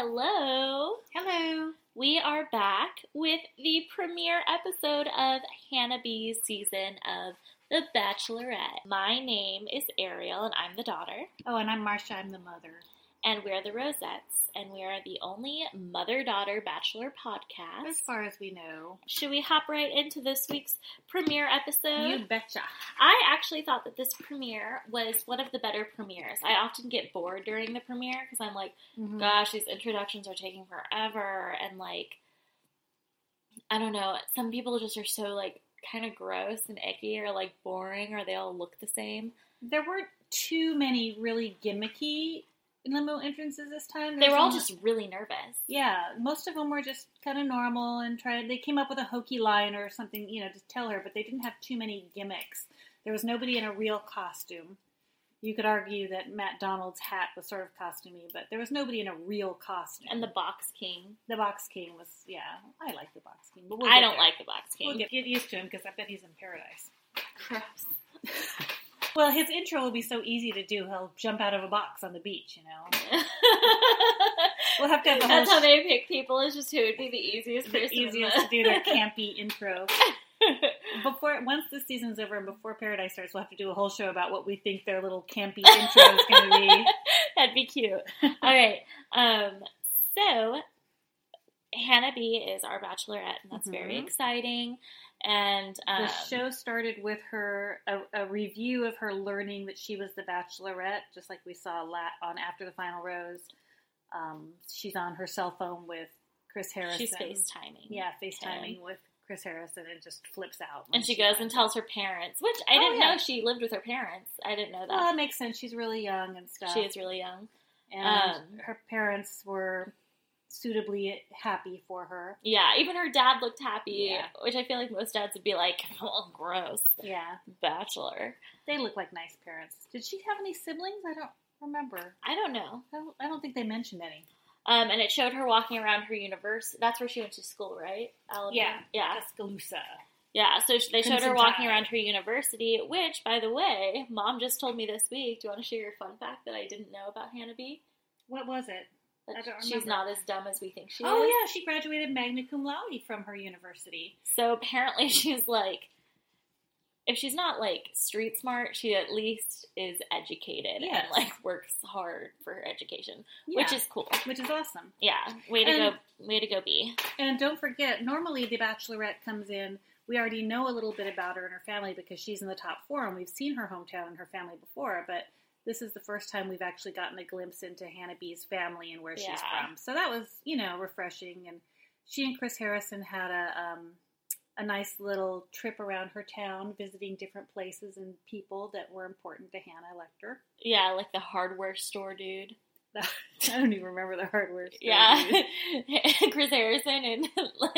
Hello. Hello. We are back with the premiere episode of Hannah B's season of The Bachelorette. My name is Ariel and I'm the daughter, Oh, and I'm Marsha. I'm the mother. And we're the Rosettes, and we are the only mother daughter bachelor podcast. As far as we know. Should we hop right into this week's premiere episode? You betcha. I actually thought that this premiere was one of the better premieres. I often get bored during the premiere because I'm like, Mhm. gosh, these introductions are taking forever, and like, I don't know, some people just are so like kind of gross and icky or like boring or they all look the same. There weren't too many really gimmicky limo entrances this time. They were all just really nervous. Yeah, most of them were just kind of normal and tried. They came up with a hokey line or something, you know, to tell her, but they didn't have too many gimmicks. There was nobody in a real costume. You could argue that Matt Donald's hat was sort of costumey, but there was nobody in a real costume. And the Box King. the Box King was, yeah, I like the Box King, but we'll I don't there. like the Box King. We'll get, get used to him because I bet he's in paradise. Gross. Well, his intro will be so easy to do. He'll jump out of a box on the beach, you know. We'll have to have whole That's how sh- they pick people. Is just who would be the easiest the easiest to do their campy intro. Before once the season's over and before Paradise starts, we'll have to do a whole show about what we think their little campy intro is going to be. That'd be cute. All right. Um, so Hannah B is our bachelorette, and that's very Mhm. exciting. And um, The show started with her a, a review of her learning that she was the Bachelorette, just like we saw on After the Final Rose. Um, she's on her cell phone with Chris Harrison. she's FaceTiming. Yeah, FaceTiming with Chris Harrison and just flips out. And she she goes and tells her parents, which I Oh, didn't yeah. know she lived with her parents. I didn't know Well, that. that makes sense. She's really young and stuff. she is really young. And um, her parents were suitably happy for her. Yeah, even her dad looked happy, Yeah. which I feel like most dads would be like, oh, gross, Yeah, bachelor. they look like nice parents. Did she have any siblings? I don't remember. I don't know. I don't, I don't think they mentioned any. Um, and it showed her walking around her universe. That's where she went to school, right? Alabama? Yeah. Tuscaloosa. Yeah, so they showed her walking around her university, which, by the way, mom just told me this week. Do you want to share your fun fact that I didn't know about Hannah B? What was it? That I don't she's not as dumb as we think she Oh is. Oh yeah, she graduated magna cum laude from her university. So apparently she's like, if she's not like street smart, she at least is educated Yes. and like works hard for her education, Yeah, which is cool. which is awesome. Yeah, way to And- go, way to go, B. And don't forget, normally the Bachelorette comes in. We already know a little bit about her and her family because she's in the top four, and we've seen her hometown and her family before. But this is the first time we've actually gotten a glimpse into Hannah B's family and where she's Yeah. from. So that was, you know, refreshing. And she and Chris Harrison had a um, a nice little trip around her town, visiting different places and people that were important to Hannah Lecter. Yeah, like the hardware store dude. I don't even remember the hardware. store, Yeah. Chris Harrison and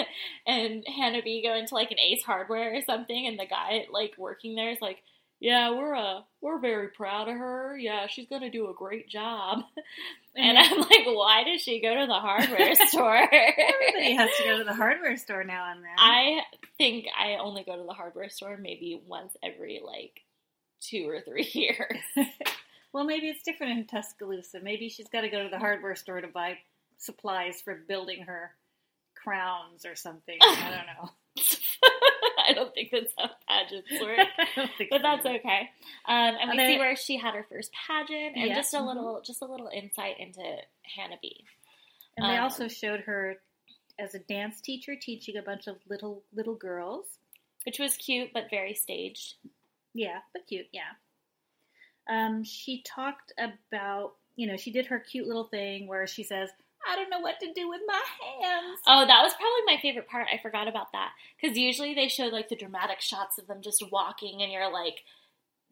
and Hannah B go into like an Ace Hardware or something, and the guy like working there is like, "Yeah, we're uh we're very proud of her. Yeah, she's gonna do a great job." And I'm like, "Why does she go to the hardware store?" Everybody has to go to the hardware store now and then. I think I only go to the hardware store maybe once every like two or three years. well, maybe it's different in Tuscaloosa. Maybe she's got to go to the hardware store to buy supplies for building her crowns or something. I don't know. I don't think that's how pageants work. I don't think but that's okay. Um, and we see where she had her first pageant, and Yeah. just a Mhm. little, just a little insight into Hannah B. And they um, also showed her as a dance teacher teaching a bunch of little little girls. which was cute but very staged. Yeah, but cute. Yeah. Um, she talked about you know she did her cute little thing where she says, "I don't know what to do with my hands." Oh, that was probably my favorite part. I forgot about that because usually they show like the dramatic shots of them just walking, and you're like,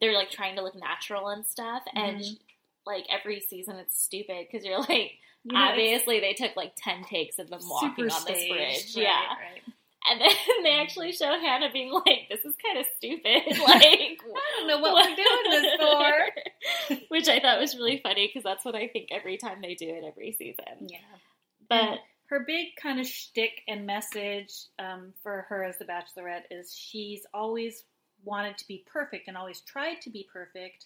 they're like trying to look natural and stuff, and Mhm. like every season it's stupid because you're like, You know, obviously they took like ten takes of them walking on this bridge, right, yeah. right. And then they actually show Hannah being like, "This is kind of stupid." Like, I don't know what we're doing this for. Which I thought was really funny because that's what I think every time they do it every season. Yeah. But her big kind of shtick and message um, for her as the Bachelorette is she's always wanted to be perfect and always tried to be perfect,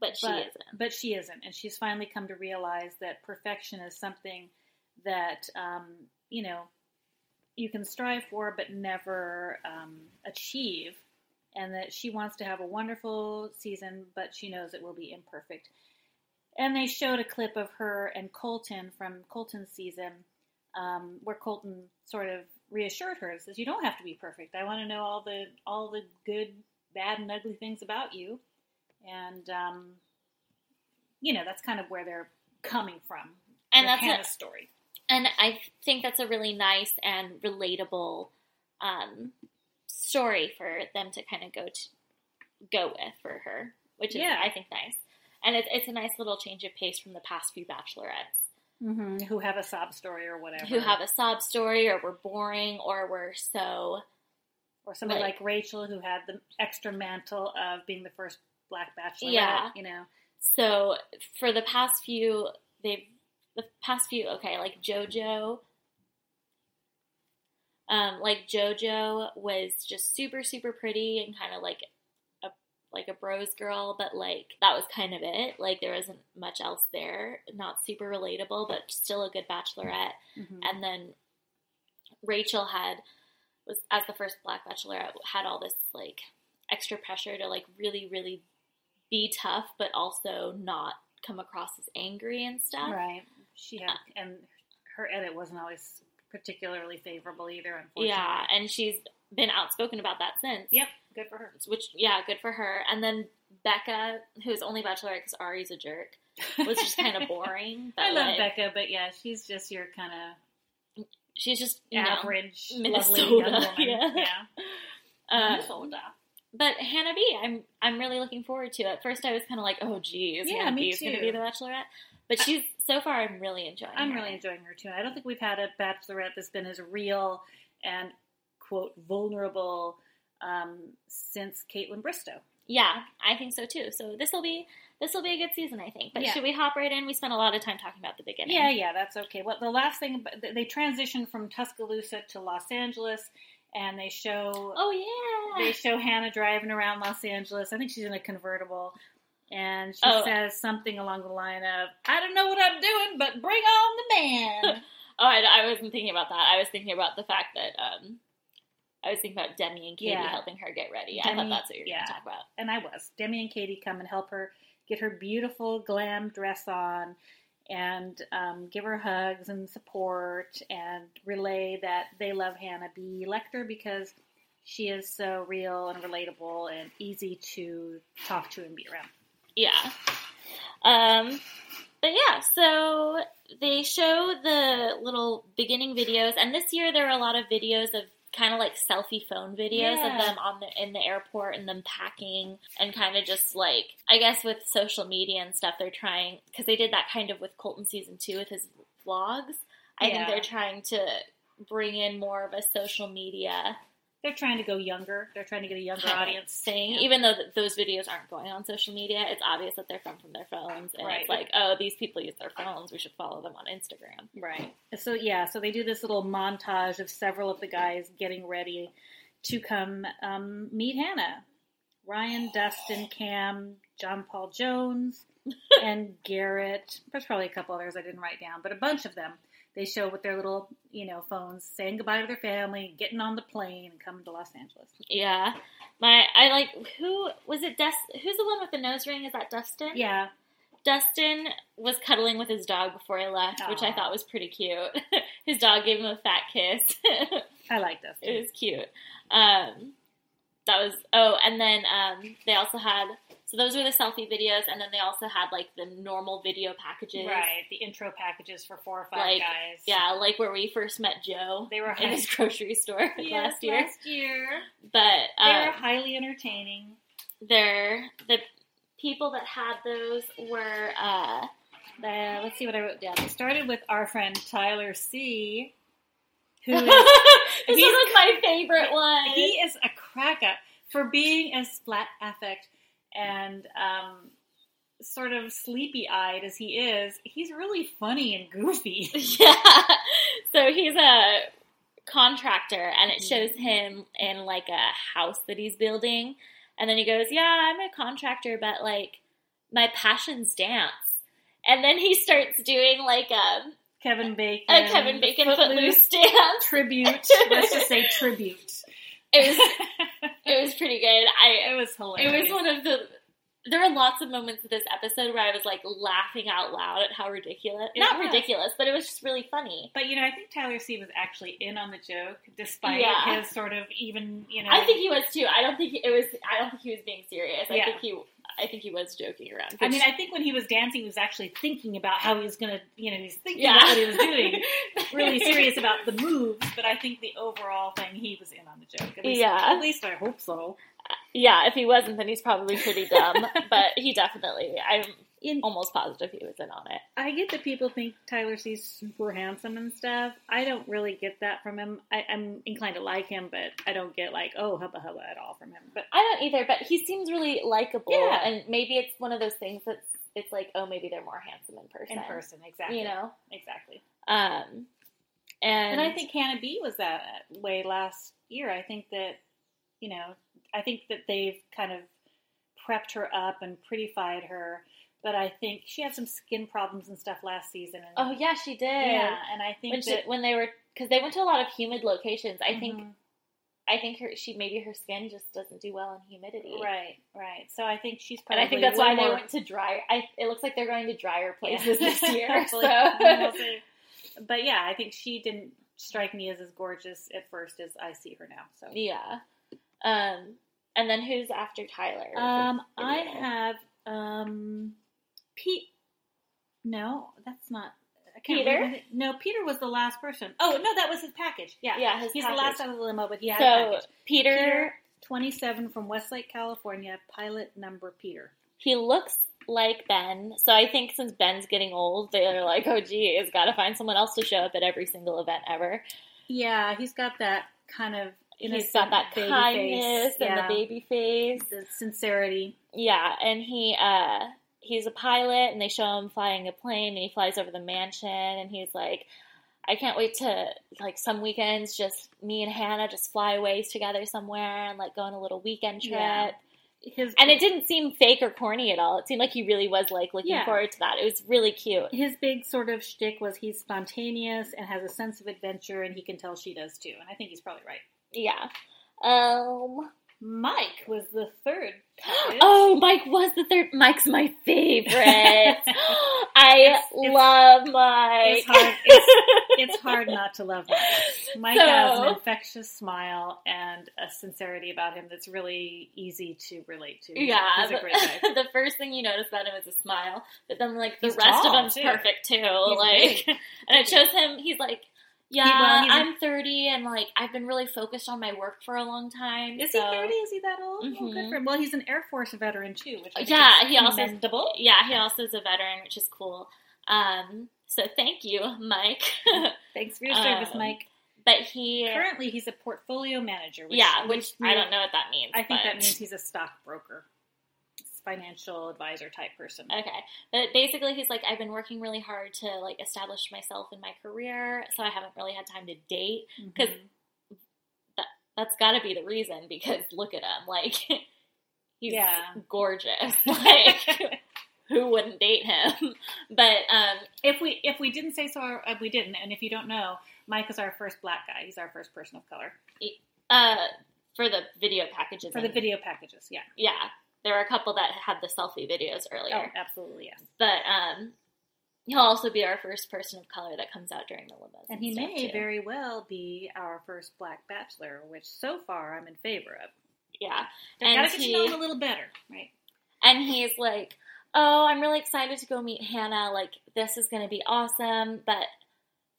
but she but, isn't. but she isn't. And she's finally come to realize that perfection is something that um, you know you can strive for but never um, achieve, and that she wants to have a wonderful season, but she knows it will be imperfect. And they showed a clip of her and Colton from Colton's season, um, where Colton sort of reassured her, says, "You don't have to be perfect. I want to know all the all the good, bad, and ugly things about you." And um, you know, that's kind of where they're coming from. And that's a- story. And I think that's a really nice and relatable um, story for them to kind of go to go with for her, which is Yeah. I think nice. And it's it's a nice little change of pace from the past few bachelorettes Mm-hmm. Who have a sob story or whatever. who have a sob story or were boring or were so or somebody like- like, Rachel who had the extra mantle of being the first black bachelorette. Yeah. You know. so for the past few they've the past few okay like JoJo um like JoJo was just super super pretty and kind of like a like a bros girl but like that was kind of it like there wasn't much else there not super relatable but still a good bachelorette Mhm. and then Rachel had was as the first black bachelorette had all this like extra pressure to like really really be tough but also not come across as angry and stuff. Right. She had, and her edit wasn't always particularly favorable either. Unfortunately. Yeah, and she's been outspoken about that since. Yep. Good for her. Which yeah, good for her. And then Becca, who's only bachelorette because Arie's a jerk, was just kind of boring. I love like, Becca, but yeah, she's just your kind of She's just you know, average, Minnesota, lovely young woman. yeah. yeah. uh, Minnesota. But Hannah B, I'm I'm really looking forward to it. At first, I was kind of like, oh, geez, Yeah, Hannah me B is going to be the Bachelorette. But she's so far, I'm really enjoying. I'm her. really enjoying her too. I don't think we've had a bachelorette that's been as real and quote vulnerable um, since Kaitlyn Bristowe. Yeah, I think so too. So this will be this will be a good season, I think. But Yeah. should we hop right in? We spent a lot of time talking about the beginning. Yeah, yeah, that's okay. Well, the last thing they transitioned from Tuscaloosa to Los Angeles, and they show Oh yeah. they show Hannah driving around Los Angeles. I think she's in a convertible. And she Oh. says something along the line of, I don't know what I'm doing, but bring on the man. Oh, I, I wasn't thinking about that. I was thinking about the fact that um, I was thinking about Demi and Katie Yeah. helping her get ready. I thought that's what you were yeah. going to talk about. and I was. Demi and Katie come and help her get her beautiful glam dress on and um, give her hugs and support and relay that they love Hannah B. Lecter because she is so real and relatable and easy to talk to and be around. Yeah. Um, but yeah, so they show the little beginning videos, and this year there are a lot of videos of kind of like selfie phone videos Yeah. of them on the in the airport and them packing and kind of just like I guess with social media and stuff they're trying because they did that kind of with Colton season two with his vlogs. I think they're trying to bring in more of a social media They're trying to go younger. They're trying to get a younger audience. thing. Yeah. Even though th- those videos aren't going on social media, it's obvious that they're from from their phones, and Right. it's like, oh, these people use their phones. We should follow them on Instagram. Right. So yeah, so they do this little montage of several of the guys getting ready to come um, meet Hannah. Ryan, Dustin, Cam, John Paul Jones, and Garrett. There's probably a couple others I didn't write down, but a bunch of them. They show with their little, you know, phones, saying goodbye to their family, getting on the plane, and coming to Los Angeles. Yeah, my I like who was it? Dust? Who's the one with the nose ring? Is that Dustin? Yeah, Dustin was cuddling with his dog before he left, which I thought was pretty cute. his dog gave him a fat kiss. I like Dustin. It was cute. Um, that was oh, and then um, they also had so those were the selfie videos, and then they also had like the normal video packages, Right, the intro packages for four or five Like, guys. Yeah, like where we first met Joe They were in his grocery store Yes, last year. Last year. But They were um, highly entertaining. they're the people that had those were uh, Uh, let's see what I wrote down. It started with our friend Tyler C, who this is was he's- my favorite one. he is a crack up for being as flat affect and um, sort of sleepy eyed as he is. He's really funny and goofy. Yeah. So he's a contractor, and it Mm-hmm. shows him in like a house that he's building. And then he goes, Yeah, I'm a contractor, but like my passion's dance. And then he starts doing like a Kevin Bacon. a Kevin Bacon Footloose stand. tribute. Let's just say tribute. It was it was pretty good. I It was hilarious. it was one of the there were lots of moments of this episode where I was like laughing out loud at how ridiculous It not was. ridiculous, but it was just really funny. But you know, I think Tyler C was actually in on the joke, despite Yeah. his sort of even you know. I think he was too. I don't think it was I don't think he was being serious. I Yeah. think he I think he was joking around. I mean, I think when he was dancing, he was actually thinking about how he was gonna, you know, he's thinking Yeah. about what he was doing, really serious about the moves. But I think the overall thing, he was in on the joke. At least, Yeah. at least I hope so. Yeah, if he wasn't, then he's probably pretty dumb. but he definitely, I'm In, almost positive he was in on it. I get that people think Tyler C's super handsome and stuff. I don't really get that from him. I, I'm inclined to like him, but I don't get like, oh, hubba hubba at all from him. But I don't either, but he seems really likable, Yeah. and maybe it's one of those things that's it's like, oh, maybe they're more handsome in person. in person, exactly. you know. exactly. Um, and, And I think Hannah B was that way last year. I think that, you know, I think that they've kind of prepped her up and prettified her. But I think she had some skin problems and stuff last season. And, oh yeah, she did. yeah, and I think when, she, that when they were because they went to a lot of humid locations. I think Mhm. I think her she maybe her skin just doesn't do well in humidity. right, right. So I think she's And probably I think that's why they went to drier. I, it looks like they're going to drier Yeah. places this year. So but yeah, I think she didn't strike me as as gorgeous at first as I see her now. So yeah. Um, and then who's after Tyler? Um, I have um, Pete. No, that's not. Peter? remember No, Peter was the last person. Oh no, that was his package. Yeah, Yeah, his he's package. the last out of the limo, but he had a So package. Peter, Peter, twenty-seven from Westlake, California. Pilot number Peter. he looks like Ben. So I think since Ben's getting old, they're like, oh geez, got to find someone else to show up at every single event ever. Yeah, he's got that kind of. He's got that baby kindness face. and yeah, the baby face. the sincerity. Yeah, and he uh he's a pilot and they show him flying a plane and he flies over the mansion and he's like I can't wait to like some weekends just me and Hannah just fly away together somewhere and like go on a little weekend trip. Yeah. His And it didn't seem fake or corny at all. It seemed like he really was like looking Yeah. forward to that. It was really cute. his big sort of shtick was he's spontaneous and has a sense of adventure, and he can tell she does too. And I think he's probably right. Yeah. Um Mike was the third. Oh, Mike was the third. Mike's my favorite. I It's- it's- love Mike. It's hard. It's, it's hard not to love Mike. Mike So- has an infectious smile and a sincerity about him that's really easy to relate to. Yeah, he's a great guy. the first thing you notice about him is a smile, but then like the He's rest of him's too. perfect too. He's like, big. and it shows him he's like, yeah, well, he's a- I'm 30, and like I've been really focused on my work for a long time. Is so- he thirty? Is he that old? Oh, Mhm. good for him. Well, he's an Air Force veteran too, which Yeah, he also- commendable. Yeah, he also is a veteran, which is cool. Um, so thank you, Mike. Thanks for your service, Um, Mike. but he, Currently, he's a portfolio manager. Which, yeah, which I don't know what that means. I think that means he's a stockbroker, financial advisor type person. Okay, but basically, he's like, I've been working really hard to like establish myself in my career, so I haven't really had time to date. 'cause Mhm. That's got to be the reason because look at him, like he's Yeah. gorgeous. Like who wouldn't date him? But um, if we if we didn't say so, uh, we didn't. And if you don't know, Mike is our first black guy. He's our first person of color uh, for the video packages, for the video packages. Yeah. yeah, there were a couple that had the selfie videos earlier. Oh, absolutely yes. but um. He'll also be our first person of color that comes out during the limos. And he may too. very well be our first black bachelor, which so far I'm in favor of. yeah. I And gotta get he- to know him a little better, right? and he's like, "Oh, I'm really excited to go meet Hannah. Like, this is going to be awesome. But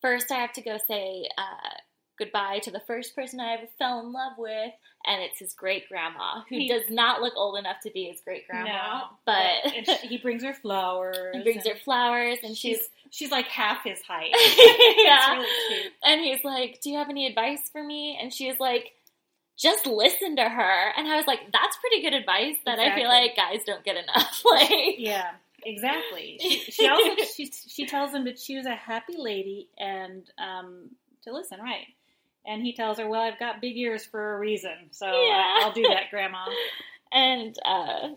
first, I have to go say uh, goodbye to the first person I ever fell in love with, and it's his great grandma, who He- does not look old enough to be his great grandma, No, but she, he brings her flowers. he brings her flowers, and she's." She's she's like half his height. yeah. Really. And he's like, Do you have any advice for me? And she's like, Just listen to her. And I was like, That's pretty good advice that I feel like guys don't get enough. like, Yeah, exactly. She, she also she, she tells him to choose a happy lady and um, to listen, right? And he tells her, "Well, I've got big ears for a reason, so Yeah. I, will do that, Grandma." and uh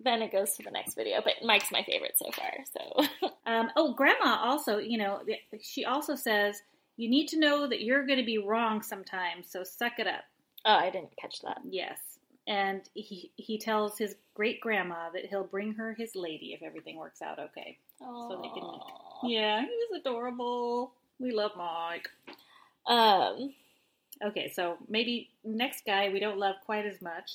then it goes to the next video. But Mike's my favorite so far. So Um, oh, Grandma also, you know, she also says you need to know that you're going to be wrong sometimes, so suck it up. oh, I didn't catch that. Yes. And he he tells his great grandma that he'll bring her his lady if everything works out okay. So they can-. Yeah, he was adorable. We love Mike. Um, Okay, so maybe next guy we don't love quite as much,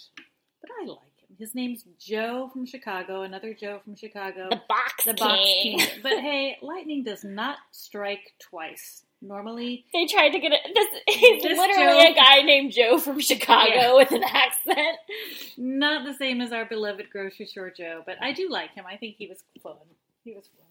but I like him. His name's Joe from Chicago, another Joe from Chicago. the box the king. box king. But hey, lightning does not strike twice. Normally, They tried to get it. This This literally Joe- a guy named Joe from Chicago Yeah. with an accent. not the same as our beloved grocery store Joe, but I do like him. I think he was fun. He was fun.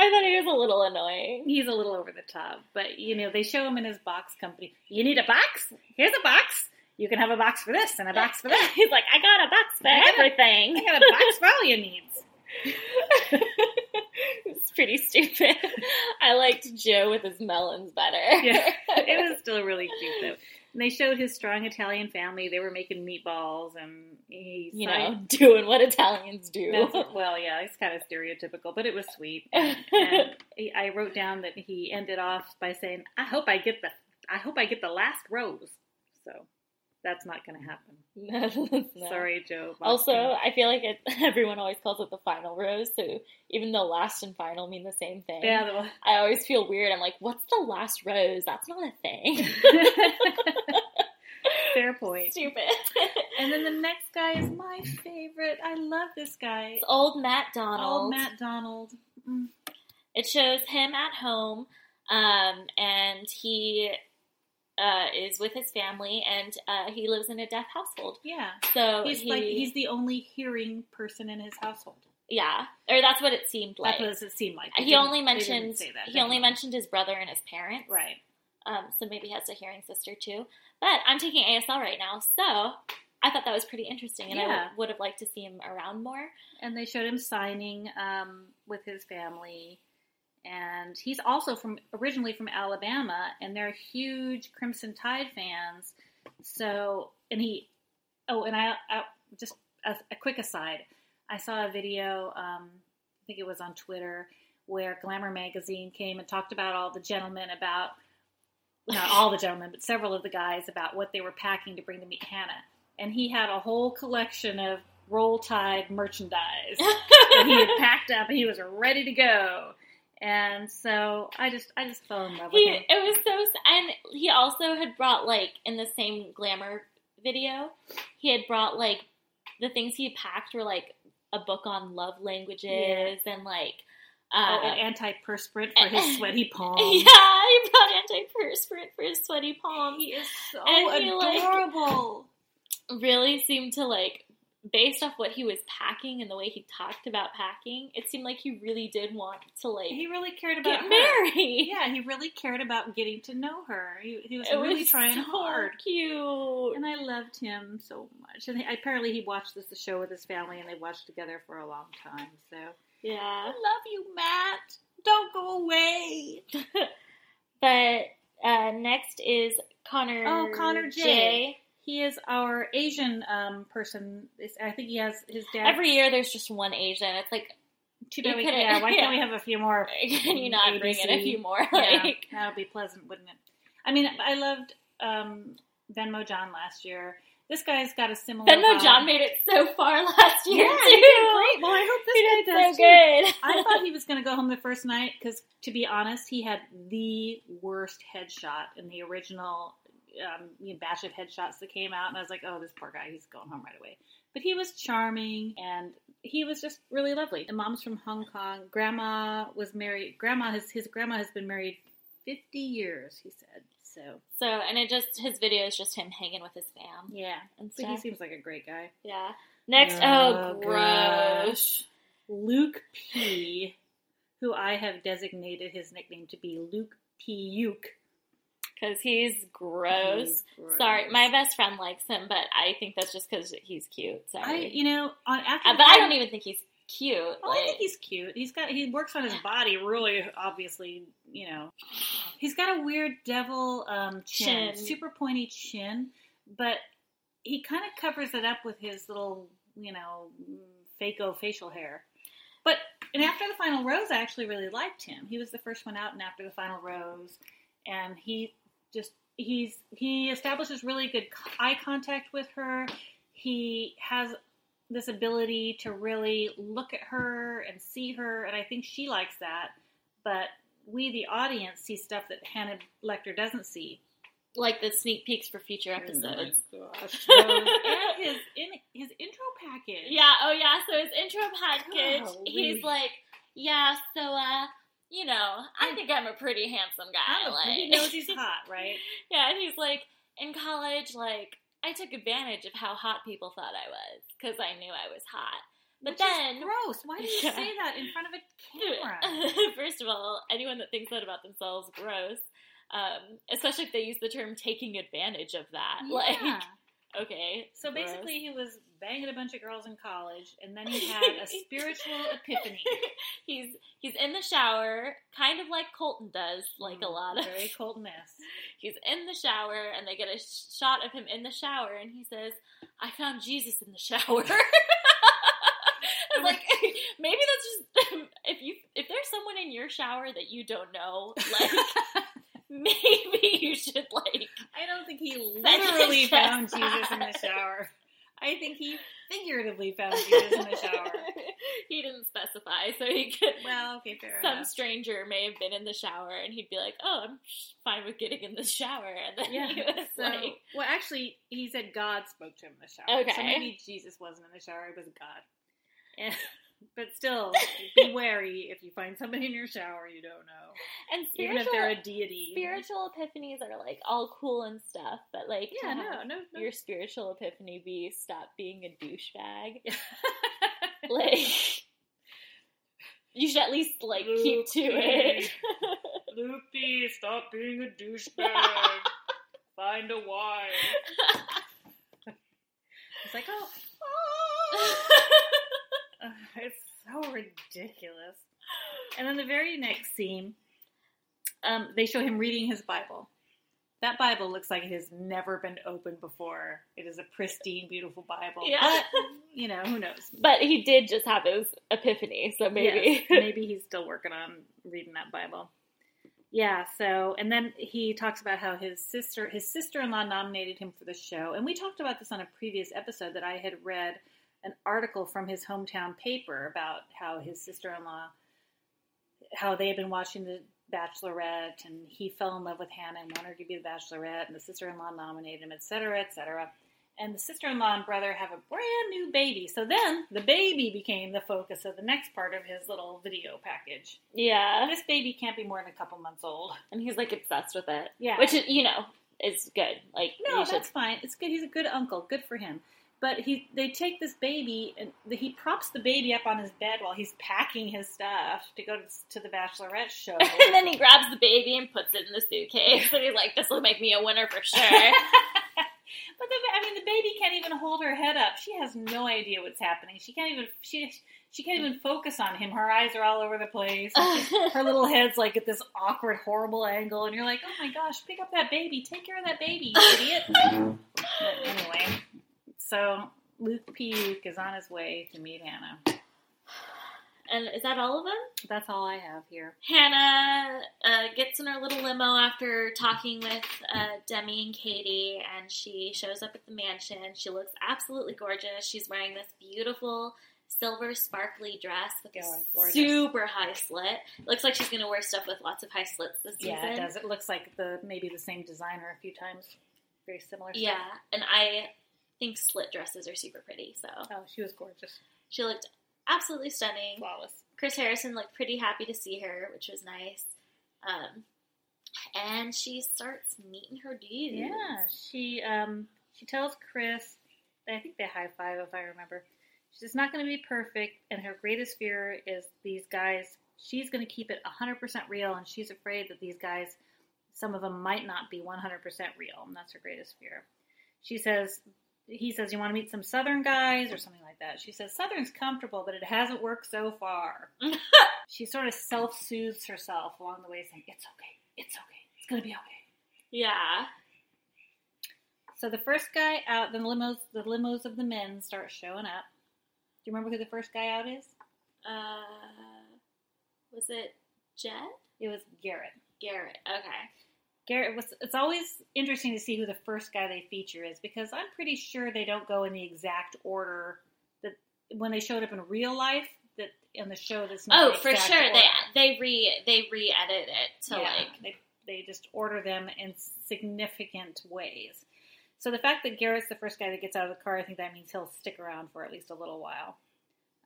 I thought he was a little annoying. He's a little over the top, but you know, they show him in his box company. You need a box? Here's a box. You can have a box for this and a box for that. He's like, I got a box for I everything. I got a box for all your needs. it's pretty stupid. I liked Joe with his melons better. Yeah, it was still really cute though. And they showed his strong Italian family. They were making meatballs, and he you know, doing what Italians do. That's well, yeah, it's kind of stereotypical, but it was sweet. And, and he- I wrote down that he ended off by saying, "I hope I get the, I hope I get the last rose." So that's not going to happen. No. Sorry, Joe. Also, I feel like it, everyone always calls it the final rose, so even though last and final mean the same thing, yeah, the, I always feel weird. I'm like, what's the last rose? That's not a thing. fair point. Stupid. And then the next guy is my favorite. I love this guy. It's old Matt Donald. Old Matt Donald. Mm. It shows him at home, um, and he uh, is with his family, and uh, he lives in a deaf household. Yeah, So he's he, like he's the only hearing person in his household. yeah, or that's what it seemed like. That's what it seemed like. They he only mentioned say that, he only mentioned his brother and his parents. right. Um, so maybe he has a hearing sister too. But I'm taking ASL right now, so I thought that was pretty interesting, and I Yeah. would, would have liked to see him around more. and they showed him signing um, with his family. And he's also from originally from Alabama, and they're huge Crimson Tide fans. So, and he, oh, and I, I just a, a quick aside, I saw a video. Um, I think it was on Twitter where Glamour magazine came and talked about all the gentlemen about not all the gentlemen, but several of the guys about what they were packing to bring to meet Hannah. And he had a whole collection of Roll Tide merchandise that he had packed up and he was ready to go. And so I just I just fell in love with He him. it was so, and he also had brought like in the same glamour video, he had brought like the things he packed were like a book on love languages and like. Uh, oh, an antiperspirant for his sweaty palms. yeah, he brought antiperspirant for his sweaty palms. He is so And he, like- adorable. really seemed to like based off what he was packing and the way he talked about packing it seemed like he really did want to like he really cared about get her. married Yeah, he really cared about getting to know her. He, he was it really was trying so hard. cute And I loved him so much. And he, apparently, he watched this the show with his family, and they watched together for a long time. So yeah, I love you, Matt. Don't go away. but uh next is connor Oh, Connor J. He is our Asian um, person. It's- I think he has his dad. every year there's just one asian it's like Too bad we, yeah, why yeah. can't we have a few more? can you not bring in a few more Yeah, like that would be pleasant, wouldn't it? I mean, I loved um, Venmo John last year. This guy's got a similar. Venmo vibe. John made it so far last year Yeah, too he did great. Well, I hope this He guy does so too. good I thought he was going to go home the first night because, to be honest, he had the worst headshot in the original um, you know, batch of headshots that came out, and I was like, "Oh, this poor guy, he's going home right away." But he was charming, and he was just really lovely. The mom's from Hong Kong. Grandma was married. Grandma has his grandma has been married fifty years. He said so. So, and it just his video is just him hanging with his fam Yeah, and but he seems like a great guy. Yeah. Next, Oh, oh, gross. Luke P, who I have designated his nickname to be Luke Puke. Because he's gross. Gross. Sorry, my best friend likes him, but I think that's just because he's cute. I, Sorry. you know, on after. Uh, but I don't even think he's cute. Oh, I think he's cute. He's got he works on his body really obviously, you know. He's got a weird devil um, chin, Chin. super pointy chin, but he kind of covers it up with his little you know, fako facial hair. But and after the final rose, I actually really liked him. He was the first one out, and after the final rose, and he just he's he establishes really good eye contact with her. He has this ability to really look at her and see her, and I think she likes that. But we, the audience, see stuff that Hannah Lecter doesn't see. Like the sneak peeks for future episodes. Oh gosh. and his in his intro package. Yeah, oh yeah, so his intro package, he's like, yeah, so, uh, you know, I think I'm a pretty handsome guy. Like, he knows he's hot, right? yeah, and he's like, in college, like, I took advantage of how hot people thought I was because I knew I was hot. But Which then, gross. Why do you Yeah. say that in front of a camera? First of all, anyone that thinks that about themselves, gross. Um, especially if they use the term "taking advantage of that." Yeah. Like, okay. So basically, he was banging a bunch of girls in college, and then he had a spiritual epiphany. he's he's in the shower, kind of like Colton does, like a Mm, lot of. very Colton-esque. He's in the shower, and they get a sh- shot of him in the shower, and he says, "I found Jesus in the shower." Like, maybe that's just if you if there's someone in your shower that you don't know, like maybe you should like I don't think he literally found Jesus in the shower. I think he figuratively found Jesus in the shower. he didn't specify, so he could. Well, okay, fair Some enough. stranger may have been in the shower, and he'd be like, "Oh, I'm fine with getting in the shower," and then Yeah. he was So, like, well, actually, he said God spoke to him in the shower. So Okay. maybe Jesus wasn't in the shower; it was God. And, but still, be wary if you find somebody in your shower you don't know, and even if they're a deity. spiritual epiphanies are like all cool and stuff, but like, Yeah, no, no, no. Your spiritual epiphany be stop being a douchebag. like, Like, you should at least like keep to it. Luke P, stop being a douchebag. Find a wife. It's like, oh, Uh, it's so ridiculous. And then the very next scene, um, they show him reading his Bible. That Bible looks like it has never been opened before. It is a pristine, beautiful Bible. Yeah. But, you know, who knows? but he did just have his epiphany, so maybe. Yes, maybe he's still working on reading that Bible. Yeah, so and then he talks about how his sister his sister-in-law nominated him for the show. And we talked about this on a previous episode that I had read an article from his hometown paper about how his sister-in-law how they had been watching the Bachelorette and he fell in love with Hannah and wanted her to be the Bachelorette and the sister-in-law nominated him, etc., etc. And the sister-in-law and brother have a brand new baby. So then the baby became the focus of the next part of his little video package. yeah. This baby can't be more than a couple months old. And he's like obsessed with it. Yeah. Which, is, you know, is good. Like, No, you should. that's fine. It's good. He's a good uncle. Good for him. But he, they take this baby and he props the baby up on his bed while he's packing his stuff to go to, to the Bachelorette show. and then he grabs the baby and puts it in the suitcase. And he's like, this will make me a winner for sure. But the, I mean, the baby can't even hold her head up. She has no idea what's happening. She can't even she she can't even focus on him. Her eyes are all over the place. Her little head's like at this awkward, horrible angle, and you're like, "Oh my gosh, pick up that baby! Take care of that baby, you idiot!" but anyway, so Luke Puke is on his way to meet Hannah. and is that all of them? That's all I have here. Hannah uh, gets in her little limo after talking with uh, Demi and Katie, and she shows up at the mansion. She looks absolutely gorgeous. She's wearing this beautiful silver sparkly dress with a Oh, super high slit. Looks like she's going to wear stuff with lots of high slits this season. Yeah, it does. It looks like the maybe the same designer a few times. Very similar. stuff. Yeah, and I think slit dresses are super pretty. So Oh, she was gorgeous, she looked absolutely stunning. flawless. Chris Harrison looked pretty happy to see her, which was nice. Um, and she starts meeting her dudes. Yeah, she um she tells Chris. I think they high five if I remember. She's not going to be perfect, and her greatest fear is these guys. She's going to keep it 100% real, and she's afraid that these guys, some of them might not be 100% real, and that's her greatest fear. She says, he says, you want to meet some Southern guys or something like that. She says, Southern's comfortable, but it hasn't worked so far. she sort of self soothes herself along the way, saying, it's okay, it's okay, it's going to be okay. Yeah. So the first guy out, the limos, the limos of the men start showing up. Do you remember who the first guy out is? Uh, was it Jed? It was Garrett. Garrett. Okay. Garrett was. It's always interesting to see who the first guy they feature is because I'm pretty sure they don't go in the exact order that when they showed up in real life. That in the show, that's not Oh, the for sure. order. They they re they re edit it to yeah, like they they just order them in significant ways. So the fact that Garrett's the first guy that gets out of the car, I think that means he'll stick around for at least a little while.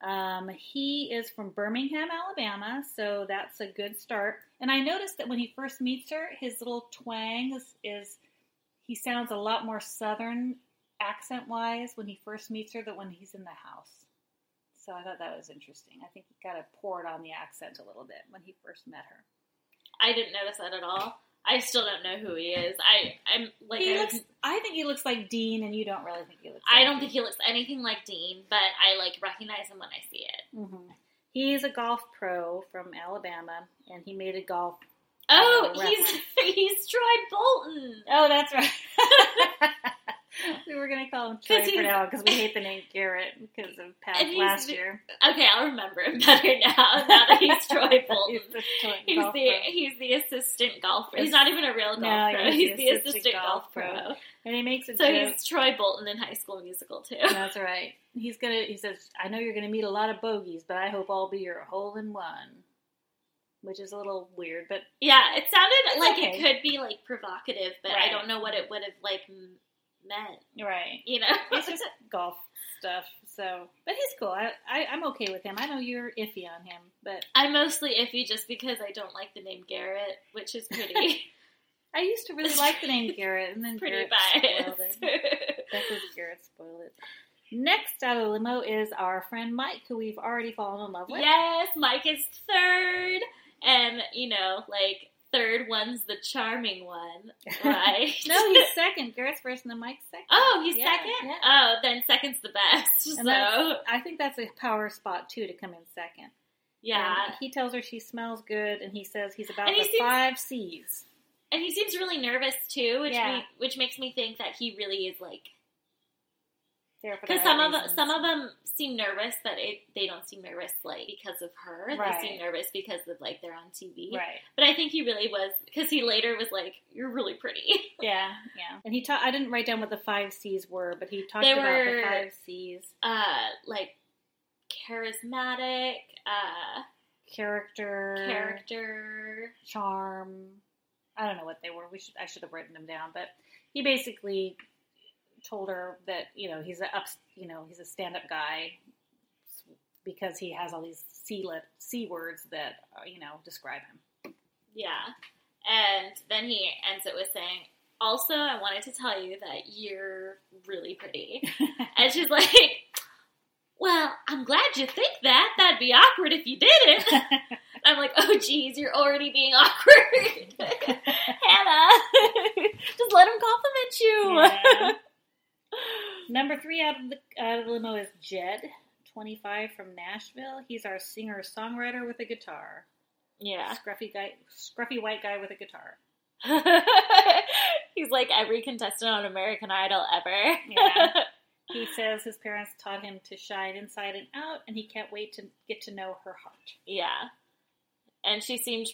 Um, he is from Birmingham, Alabama, so that's a good start. And I noticed that when he first meets her, his little twang is, is he sounds a lot more southern accent wise when he first meets her than when he's in the house. So I thought that was interesting. I think he kind of poured on the accent a little bit when he first met her. I didn't notice that at all. I still don't know who he is. I I'm like he I, looks. I think he looks like Dean, and you don't really think he looks. I like don't think he looks anything like Dean, but I like recognize him when I see it. hmm He's a golf pro from Alabama, and he made a golf. Oh, Uh, he's he's Troy Bolton. Oh, that's right. we were gonna call him Troy for now because we hate the name Garrett because of past last year. Okay, I'll remember him better now. Now that he's Troy Bolton. he's the He's golf the he's the assistant golfer. He's not even a real golf No, pro. he's He's, the assistant assistant golf golf pro. pro. and he makes it. So joke. he's Troy Bolton in High School Musical too. That's right. He's gonna. He says, "I know you're gonna meet a lot of bogeys, but I hope I'll be your hole in one." Which is a little weird, but Yeah, it sounded like okay. it could be like provocative, but I don't know what it would have like m- meant. right. You know, it's just golf stuff. So, but he's cool. I, I I'm okay with him. I know you're iffy on him, but I'm mostly iffy just because I don't like the name Garrett, which is pretty I used to really like the name Garrett, and then pretty Garrett spoiled biased. it. That was Garrett spoiled it. Next out of the limo is our friend Mike, who we've already fallen in love with. yes, Mike is third, and you know, like third one's the charming one, right? No, he's second. Garrett's first, and then Mike's second. Oh, he's Yeah, second. yeah. Oh, then second's the best. And so I think that's a power spot too to come in second. yeah, And he tells her she smells good, and he says he's about And he the seems- five C's. and he seems really nervous too, which Yeah. me, which makes me think that he really is like There for the because some of reasons. some of them seem nervous, but it they don't seem nervous like because of her. Right. They seem nervous because of like they're on TV. right. But I think he really was because he later was like, "You're really pretty." Yeah, yeah. And he ta- I didn't write down what the five C's were, but he talked They about were- the five C's: uh, like charismatic, uh, character, character. charm. I don't know what they were. We should I should have written them down, but he basically told her that you know he's a up you know he's a stand up guy because he has all these C C words that uh, you know describe him. Yeah. And then he ends it with saying, "Also, I wanted to tell you that you're really pretty." And she's like, "Well, I'm glad you think that. That'd be awkward if you didn't." I'm like, "Oh, geez, you're already being awkward, Hannah. Just let him compliment you." Yeah. Number three out of the out of the limo is Jed, 25 from Nashville. He's our singer songwriter with a guitar. yeah. Scruffy guy, scruffy white guy with a guitar. He's like every contestant on American Idol ever. Yeah. He says his parents taught him to shine inside and out, and he can't wait to get to know her heart. yeah. And she seemed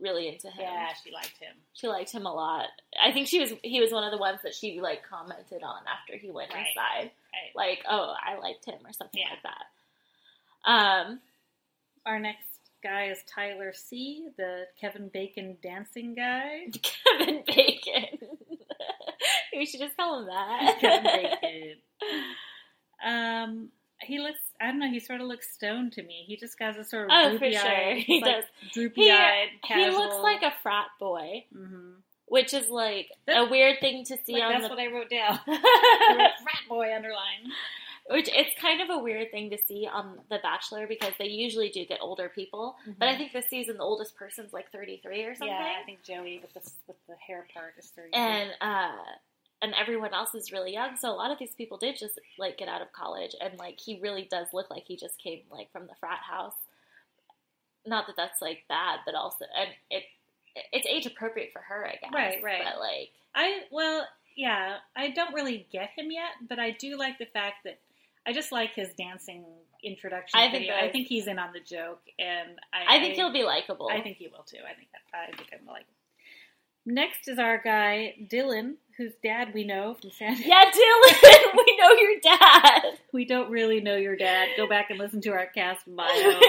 really into him. Yeah, she liked him. She liked him a lot. I think she was he was one of the ones that she like commented on after he went Right. inside. Right. Like, oh, I liked him or something Yeah. like that. Um Our next guy is Tyler C., the Kevin Bacon dancing guy. Kevin Bacon. we should just call him that. Kevin Bacon. Um, he looks. I don't know. He sort of looks stoned to me. He just has a sort of Oh, for sure. eye. He like does. Droopy eyed, He casual. looks like a frat boy, hmm which is like That- a weird thing to see Like, on that's the what I wrote down. Rat boy underline. Which it's kind of a weird thing to see on The Bachelor because they usually do get older people. But I think this season the oldest person's like 33 or something. yeah, I think Joey with the with the hair part is thirty. and uh and everyone else is really young so a lot of these people did just like get out of college and like he really does look like he just came like from the frat house not that that's like bad but also and it it's age appropriate for her i guess Right, right. but like I well, yeah, I don't really get him yet, but I do like the fact that I just like his dancing introduction. I think video. I think he's in on the joke, and I, I think he'll be likable. I think he will too. I think I think I'm like. Next is our guy Dylan, whose dad we know from San. Yeah, Dylan, we know your dad. We don't really know your dad. Go back and listen to our cast bio.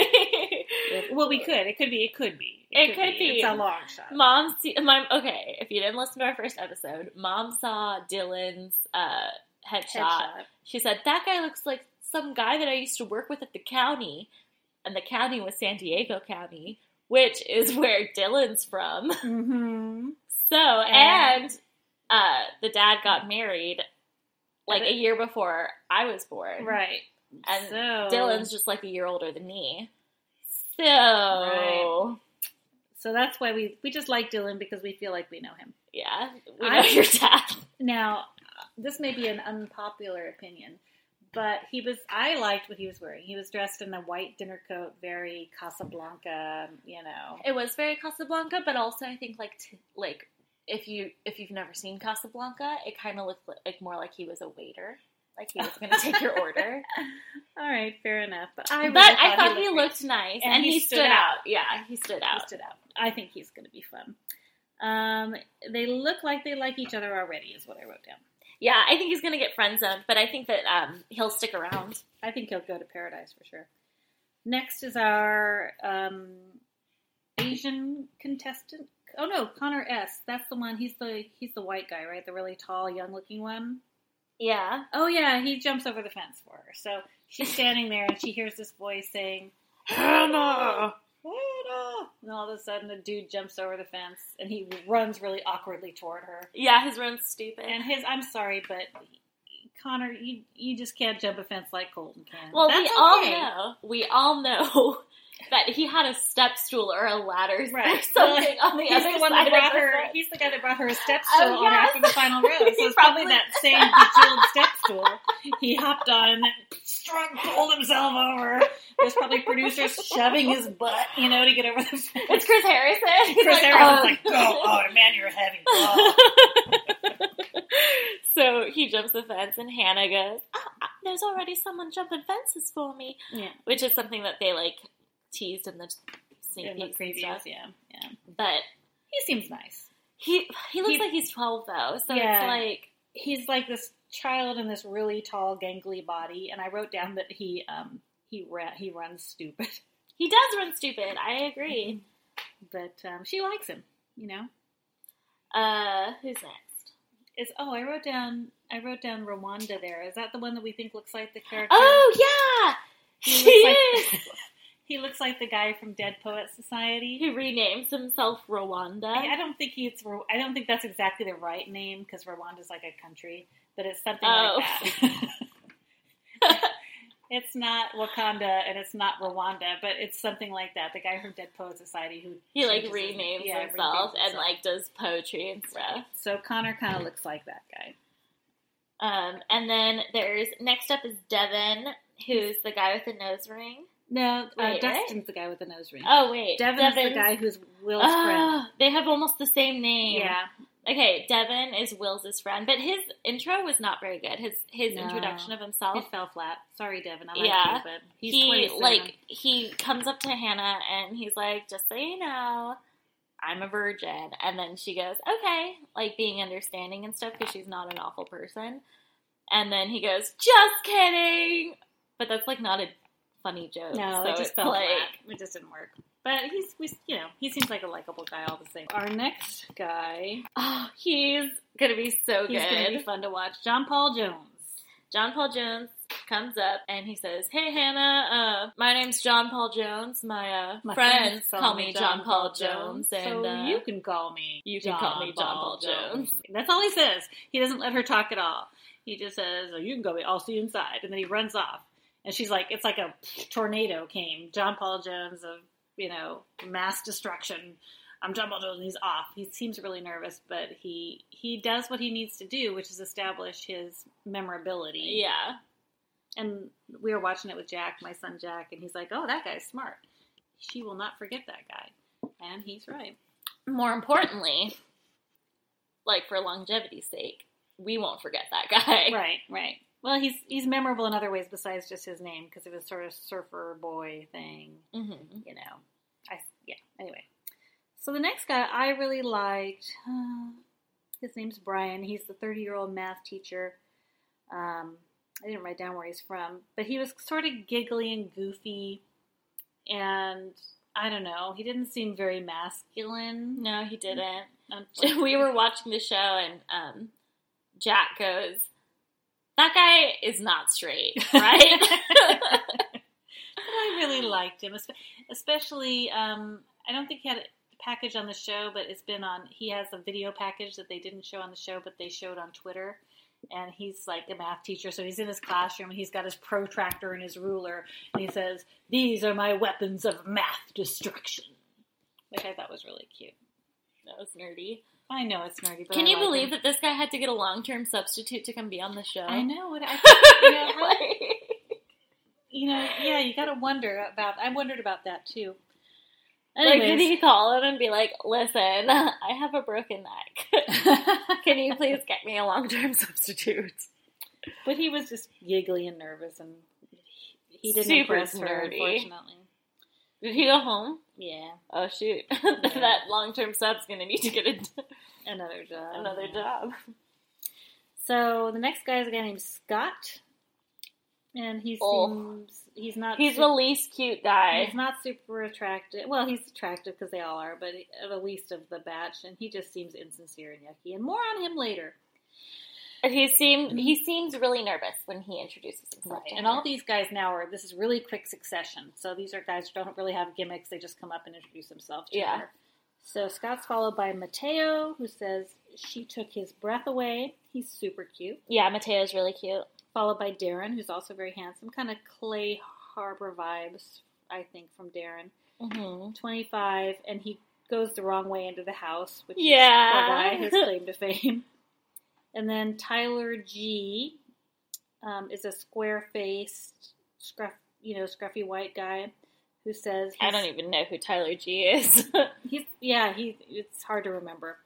well, we could. It could be. It could be. It could be. It's a long shot. Mom, see, my, okay, if you didn't listen to our first episode, Mom saw Dylan's uh, headshot. Headshot. She said, That guy looks like some guy that I used to work with at the county. And the county was San Diego County, which is where Dylan's from. Mm-hmm. So, And- and uh, the dad got married like a year before I was born. Right. And so Dylan's just like a year older than me. So, Right. So that's why we we just like Dylan because we feel like we know him. yeah, we I- know your dad. Now, this may be an unpopular opinion, but he was. I liked what he was wearing. He was dressed in a white dinner coat, very Casablanca. You know. It was very Casablanca, but also I think like t- like if you if you've never seen Casablanca, it kind of looked like more like he was a waiter, like he was going to take your order. All right, fair enough. But I, but really I thought he great. looked nice, And and, he he, stood stood, out. out. Yeah, he stood He out. stood out. I think he's going to be fun. Um, they look like they like each other already, is what I wrote down. Yeah, I think he's going to get friend zoned, but I think that um, he'll stick around. I think he'll go to paradise for sure. Next is our um, Asian contestant. Oh no, Connor S. That's the one. He's the he's the white guy, right? The really tall, young-looking one. Yeah, Oh yeah, he jumps over the fence for her. So she's standing there and she hears this voice saying, "Hannah, Hannah!" And all of a sudden, a dude jumps over the fence and he runs really awkwardly toward her. yeah, his run's stupid. And his, I'm sorry, but Connor, you you just can't jump a fence like Colton can. well, That's we all know, we all know that he had a step stool or a ladder Right. or something on the other the one side that brought of her. He's the guy that brought her a step oh, stool Oh, on yes. after the final rose. So it's probably probably- that same bejeweled step stool he hopped on and then strung, pulled himself over. There's probably producers shoving his butt, you know, to get over the fence. It's Chris Harrison. He's Chris like, Harrison's "Oh." like, oh, oh, man, you're heavy. Oh. so he jumps the fence, and Hannah goes, oh, "There's already someone jumping fences for me," Yeah, which is something that they like teased in the sneak in peeks and stuff. yeah, yeah. But He seems nice. he he looks He- like he's twelve though, so Yeah. it's like He's like this child in this really tall, gangly body, and I wrote down that he um he ra- he runs stupid, he does run stupid. I agree. but um, she likes him, you know. Uh, who's next? Is oh, I wrote down I wrote down Rwanda. There is that the one that we think looks like the character? Oh yeah, he he looks like is. he looks like the guy from Dead Poet Society. He renames himself Rwanda. I, I don't think he's I don't think that's exactly the right name because Rwanda's like a country, but it's something Oh. like that. it's not Wakanda and it's not Rwanda, but it's something like that. The guy from Dead Poet Society who he like changes his- renames yeah, himself renames and like does poetry and stuff. So Connor kind of looks like that guy. Um, and then there's next up is Devin, who's the guy with the nose ring. No, uh, Wait, Dustin's the guy with the nose ring. Oh wait, Devin's, the guy who's Will's friend. Ah, they have almost the same name. Yeah, Okay, Devin is Will's friend, but his intro was not very good. His his No. introduction of himself. it fell flat. Sorry, Devin. I like Yeah. you, but he's he like he comes up to Hannah and he's like, "Just so you know, I'm a virgin." And then she goes, "Okay," like being understanding and stuff because she's not an awful person. And then he goes, "Just kidding," but that's like not a funny joke. no, so it just fell like, flat. It just didn't work. But he's, we, you know, he seems like a likable guy all the same. Our next guy, oh, he's gonna be so he's going to be fun to watch. John Paul Jones. John Paul Jones comes up and he says, "Hey Hannah, uh, my name's John Paul Jones. My, uh, My friends call me John Paul Jones, and so uh, you can call me. you can call me John Paul Jones." That's all he says. He doesn't let her talk at all. He just says, oh, "You can go. me. I'll see you inside," and then he runs off. And she's like, "It's like a tornado came. John Paul Jones of you know mass destruction." I'm John Paul Jones. And he's off. He seems really nervous, but he he does what he needs to do, which is establish his memorability. yeah, And we were watching it with Jack, my son Jack, and he's like, "Oh, that guy's smart. She will not forget that guy." And he's right. more importantly, like for longevity's sake, we won't forget that guy. Right, right. Well, he's he's memorable in other ways besides just his name because of his sort of surfer boy thing. Mm-hmm. You know, I yeah. Anyway, so the next guy I really liked. Uh, his name's Brian. He's the thirty-year-old math teacher. Um, I didn't write down where he's from, but he was sort of giggly and goofy, and I don't know. He didn't seem very masculine. No, he didn't. we were watching the show, and um, Jack goes, "That guy is not straight, right?" But I really liked him, especially. Um, I don't think he had a package on the show, but it's been on. He has a video package that they didn't show on the show, but they showed on Twitter. And he's like a math teacher, so he's in his classroom and he's got his protractor and his ruler, and he says, "These are my weapons of math destruction," which I thought was really cute. that was nerdy. I know it's nerdy, but Can I you like believe him. that this guy had to get a long-term substitute to come be on the show? I know. What I, you know, how, you know, yeah, you got to wonder about. I wondered about that too. Like, did he call him and be like, "Listen, I have a broken neck. Can you please get me a long-term substitute?" But he was just giggly and nervous, and he- he didn't Super impress her, nerdy. unfortunately. Did he go home? Yeah, Oh shoot, that long-term sub's gonna need to get a, another job. another job. So the next guy is a guy named Scott, and he Oh. seems he's not. He's su- the least cute guy. He's not super attractive. Well, he's attractive because they all are, but he- the least of the batch, and he just seems insincere and yucky. And more on him later. He seemed he seems really nervous when he introduces himself. to And all these guys now are. This is really quick succession. So these are guys who don't really have gimmicks. They just come up and introduce themselves to Yeah. her. So Scott's followed by Matteo, who says she took his breath away. He's super cute. yeah, Matteo's really cute. Followed by Daron, who's also very handsome. Kind of Clay Harbor vibes, I think, from Daron. hmm 25, and he goes the wrong way into the house, which Yeah. is guy, his claim to fame. And then Tyler G um, is a square-faced, scruff, you know, scruffy white guy who says I don't even know who Tyler G is. He's yeah, he it's hard to remember.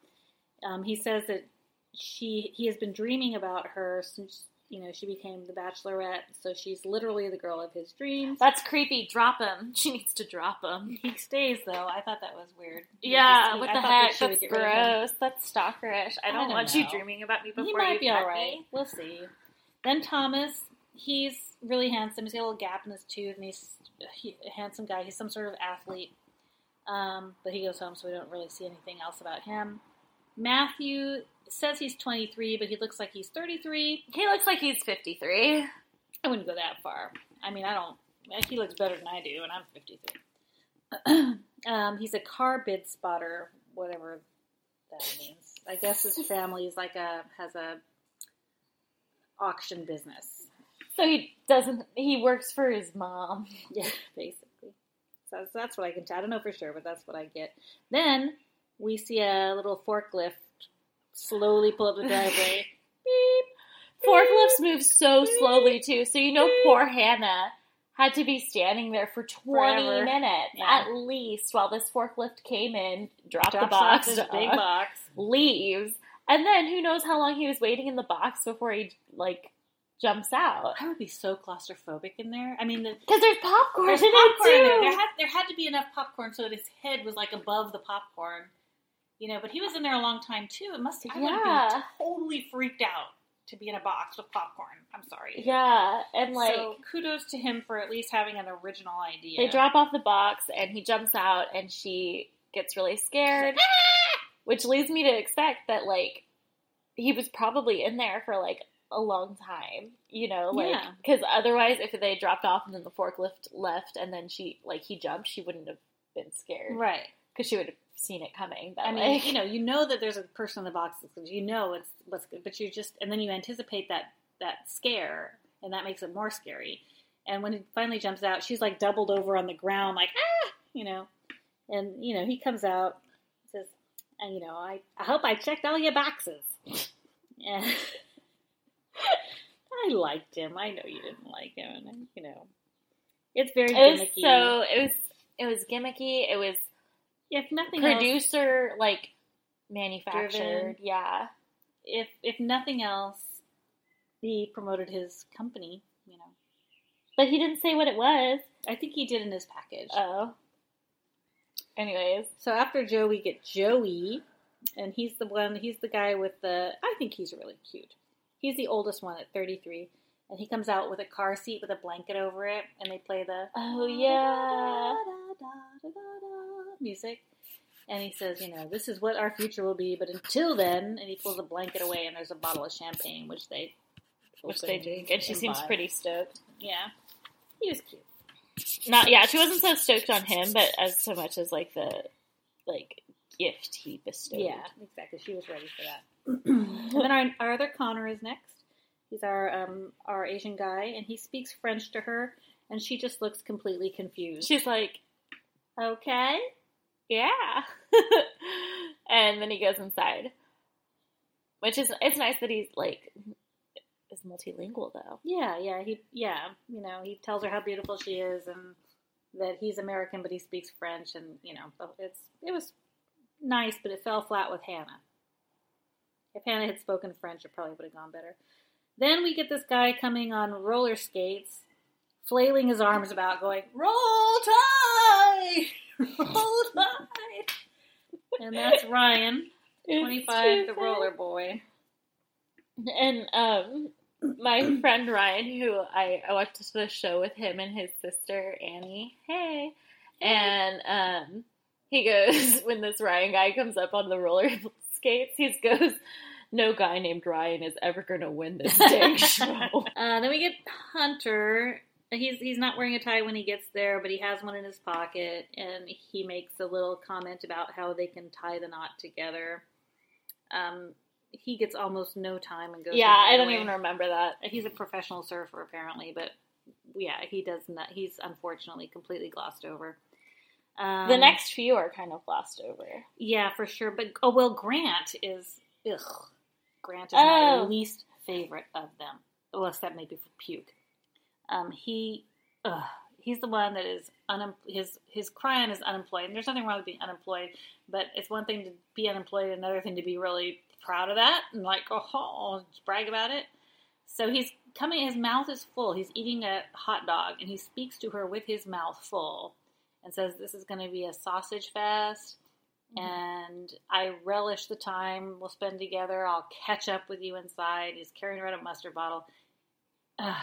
Um, he says that she he has been dreaming about her since you know she became the bachelorette, so she's literally the girl of his dreams. That's creepy. Drop him. She needs to drop him. He stays though. I thought that was weird. Yeah, what I the thought that heck? That's get rid of him. gross. That's stalkerish. I I don't, don't want you dreaming about me before He might you be all right. me. We'll see. Then Thomas, he's really handsome. He's got a little gap in his tooth, and he's a handsome guy. He's some sort of athlete. Um, but he goes home, so we don't really see anything else about him. Matthew says he's 23, but he looks like he's 33. He looks like he's 53. I wouldn't go that far. I mean, I don't. He looks better than I do, and I'm 53. um, he's a car bid spotter, whatever that means. I guess his family is like a has a auction business. So he doesn't. He works for his mom. Yeah, basically. So that's, that's what I can tell. I don't know for sure, but that's what I get. Then we see a little forklift slowly pull up the driveway. Beep. Forklifts move so slowly too. So you know, poor Hannah had to be standing there for 20 Forever. minutes Yeah. at least while this forklift came in, dropped the box, off big box. leaves, and then who knows how long he was waiting in the box before he like jumps out. I would be so claustrophobic in there. I mean, the, Because there's popcorn There's in popcorn it in there. There had, there had to be enough popcorn so that his head was like above the popcorn. You know, but he was in there a long time too. It must I would have Yeah. been totally freaked out to be in a box with popcorn. I'm sorry. yeah, and like so kudos to him for at least having an original idea. they drop off the box and he jumps out and she gets really scared, which leads me to expect that like he was probably in there for like a long time, you know, like Yeah. because otherwise if they dropped off and then the forklift left and then she like he jumped, she wouldn't have been scared right. because she would have seen it coming. But I mean, like, you know, you know that there's a person in the box you know it's what's good, but you just and then you anticipate that that scare, and that makes it more scary. And when he finally jumps out, she's like doubled over on the ground, like ah, you know. And you know, he comes out, says, and you know, I I hope I checked all your boxes. Yeah. I liked him. I know you didn't like him, and you know, it's very it gimmicky. so it was it was gimmicky. It was if nothing else, producer like manufactured. Driven. Yeah. if if nothing else, he promoted his company. You know, But he didn't say what it was. I think he did in his package. Oh. Anyways. So after Joe, we get Joey, and he's the one. He's the guy with the. I think he's really cute. He's the oldest one at 33, and he comes out with a car seat with a blanket over it, and they play the Oh, yeah. Music. And he says, you know, this is what our future will be, but until then, and he pulls a blanket away, and there's a bottle of champagne, which they Which they drink. And she seems buy. pretty stoked. Yeah, he was cute. Not, yeah, she wasn't so stoked on him, but as so much as like the, like, gift he bestowed. Yeah, exactly. She was ready for that. and then our, our other Connor is next. He's our um, our Asian guy, and he speaks French to her, and she just looks completely confused. She's like, okay, yeah. and then he goes inside. Which is, it's nice that he's like, is multilingual though. yeah, yeah, he yeah, you know, he tells her how beautiful she is, and that he's American, but he speaks French, and you know, it's it was nice, but it fell flat with Hannah. If Hannah had spoken French, it probably would have gone better. Then we get this guy coming on roller skates, flailing his arms about, going, Roll Tide! Roll Tide! and that's Ryan, 25, the roller boy. And um, my friend Ryan, who I, I watched the show with him and his sister Annie. Hey, and um, he goes when this Ryan guy comes up on the roller skates, he goes, "No guy named Ryan is ever going to win this dang show." Uh, then we get Hunter. He's he's not wearing a tie when he gets there, but he has one in his pocket, and he makes a little comment about how they can tie the knot together. Um, he gets almost no time and goes. yeah, I don't away. even remember that. He's a professional surfer apparently, but yeah, he does not. He's unfortunately completely glossed over. Um, The next few are kind of glossed over. yeah, for sure. But oh well, Grant is ugh. Grant is Oh. my least favorite of them. Well, except maybe for puke. Um, he, ugh, he's the one that is unem- his his crime is unemployed. And there's nothing wrong with being unemployed, but it's one thing to be unemployed, another thing to be really proud of that and like oh, brag about it. So he's coming. His mouth is full. He's eating a hot dog, and he speaks to her with his mouth full, and says, "This is going to be a sausage fest." and I relish the time we'll spend together. I'll catch up with you inside. He's carrying around a mustard bottle. Ugh,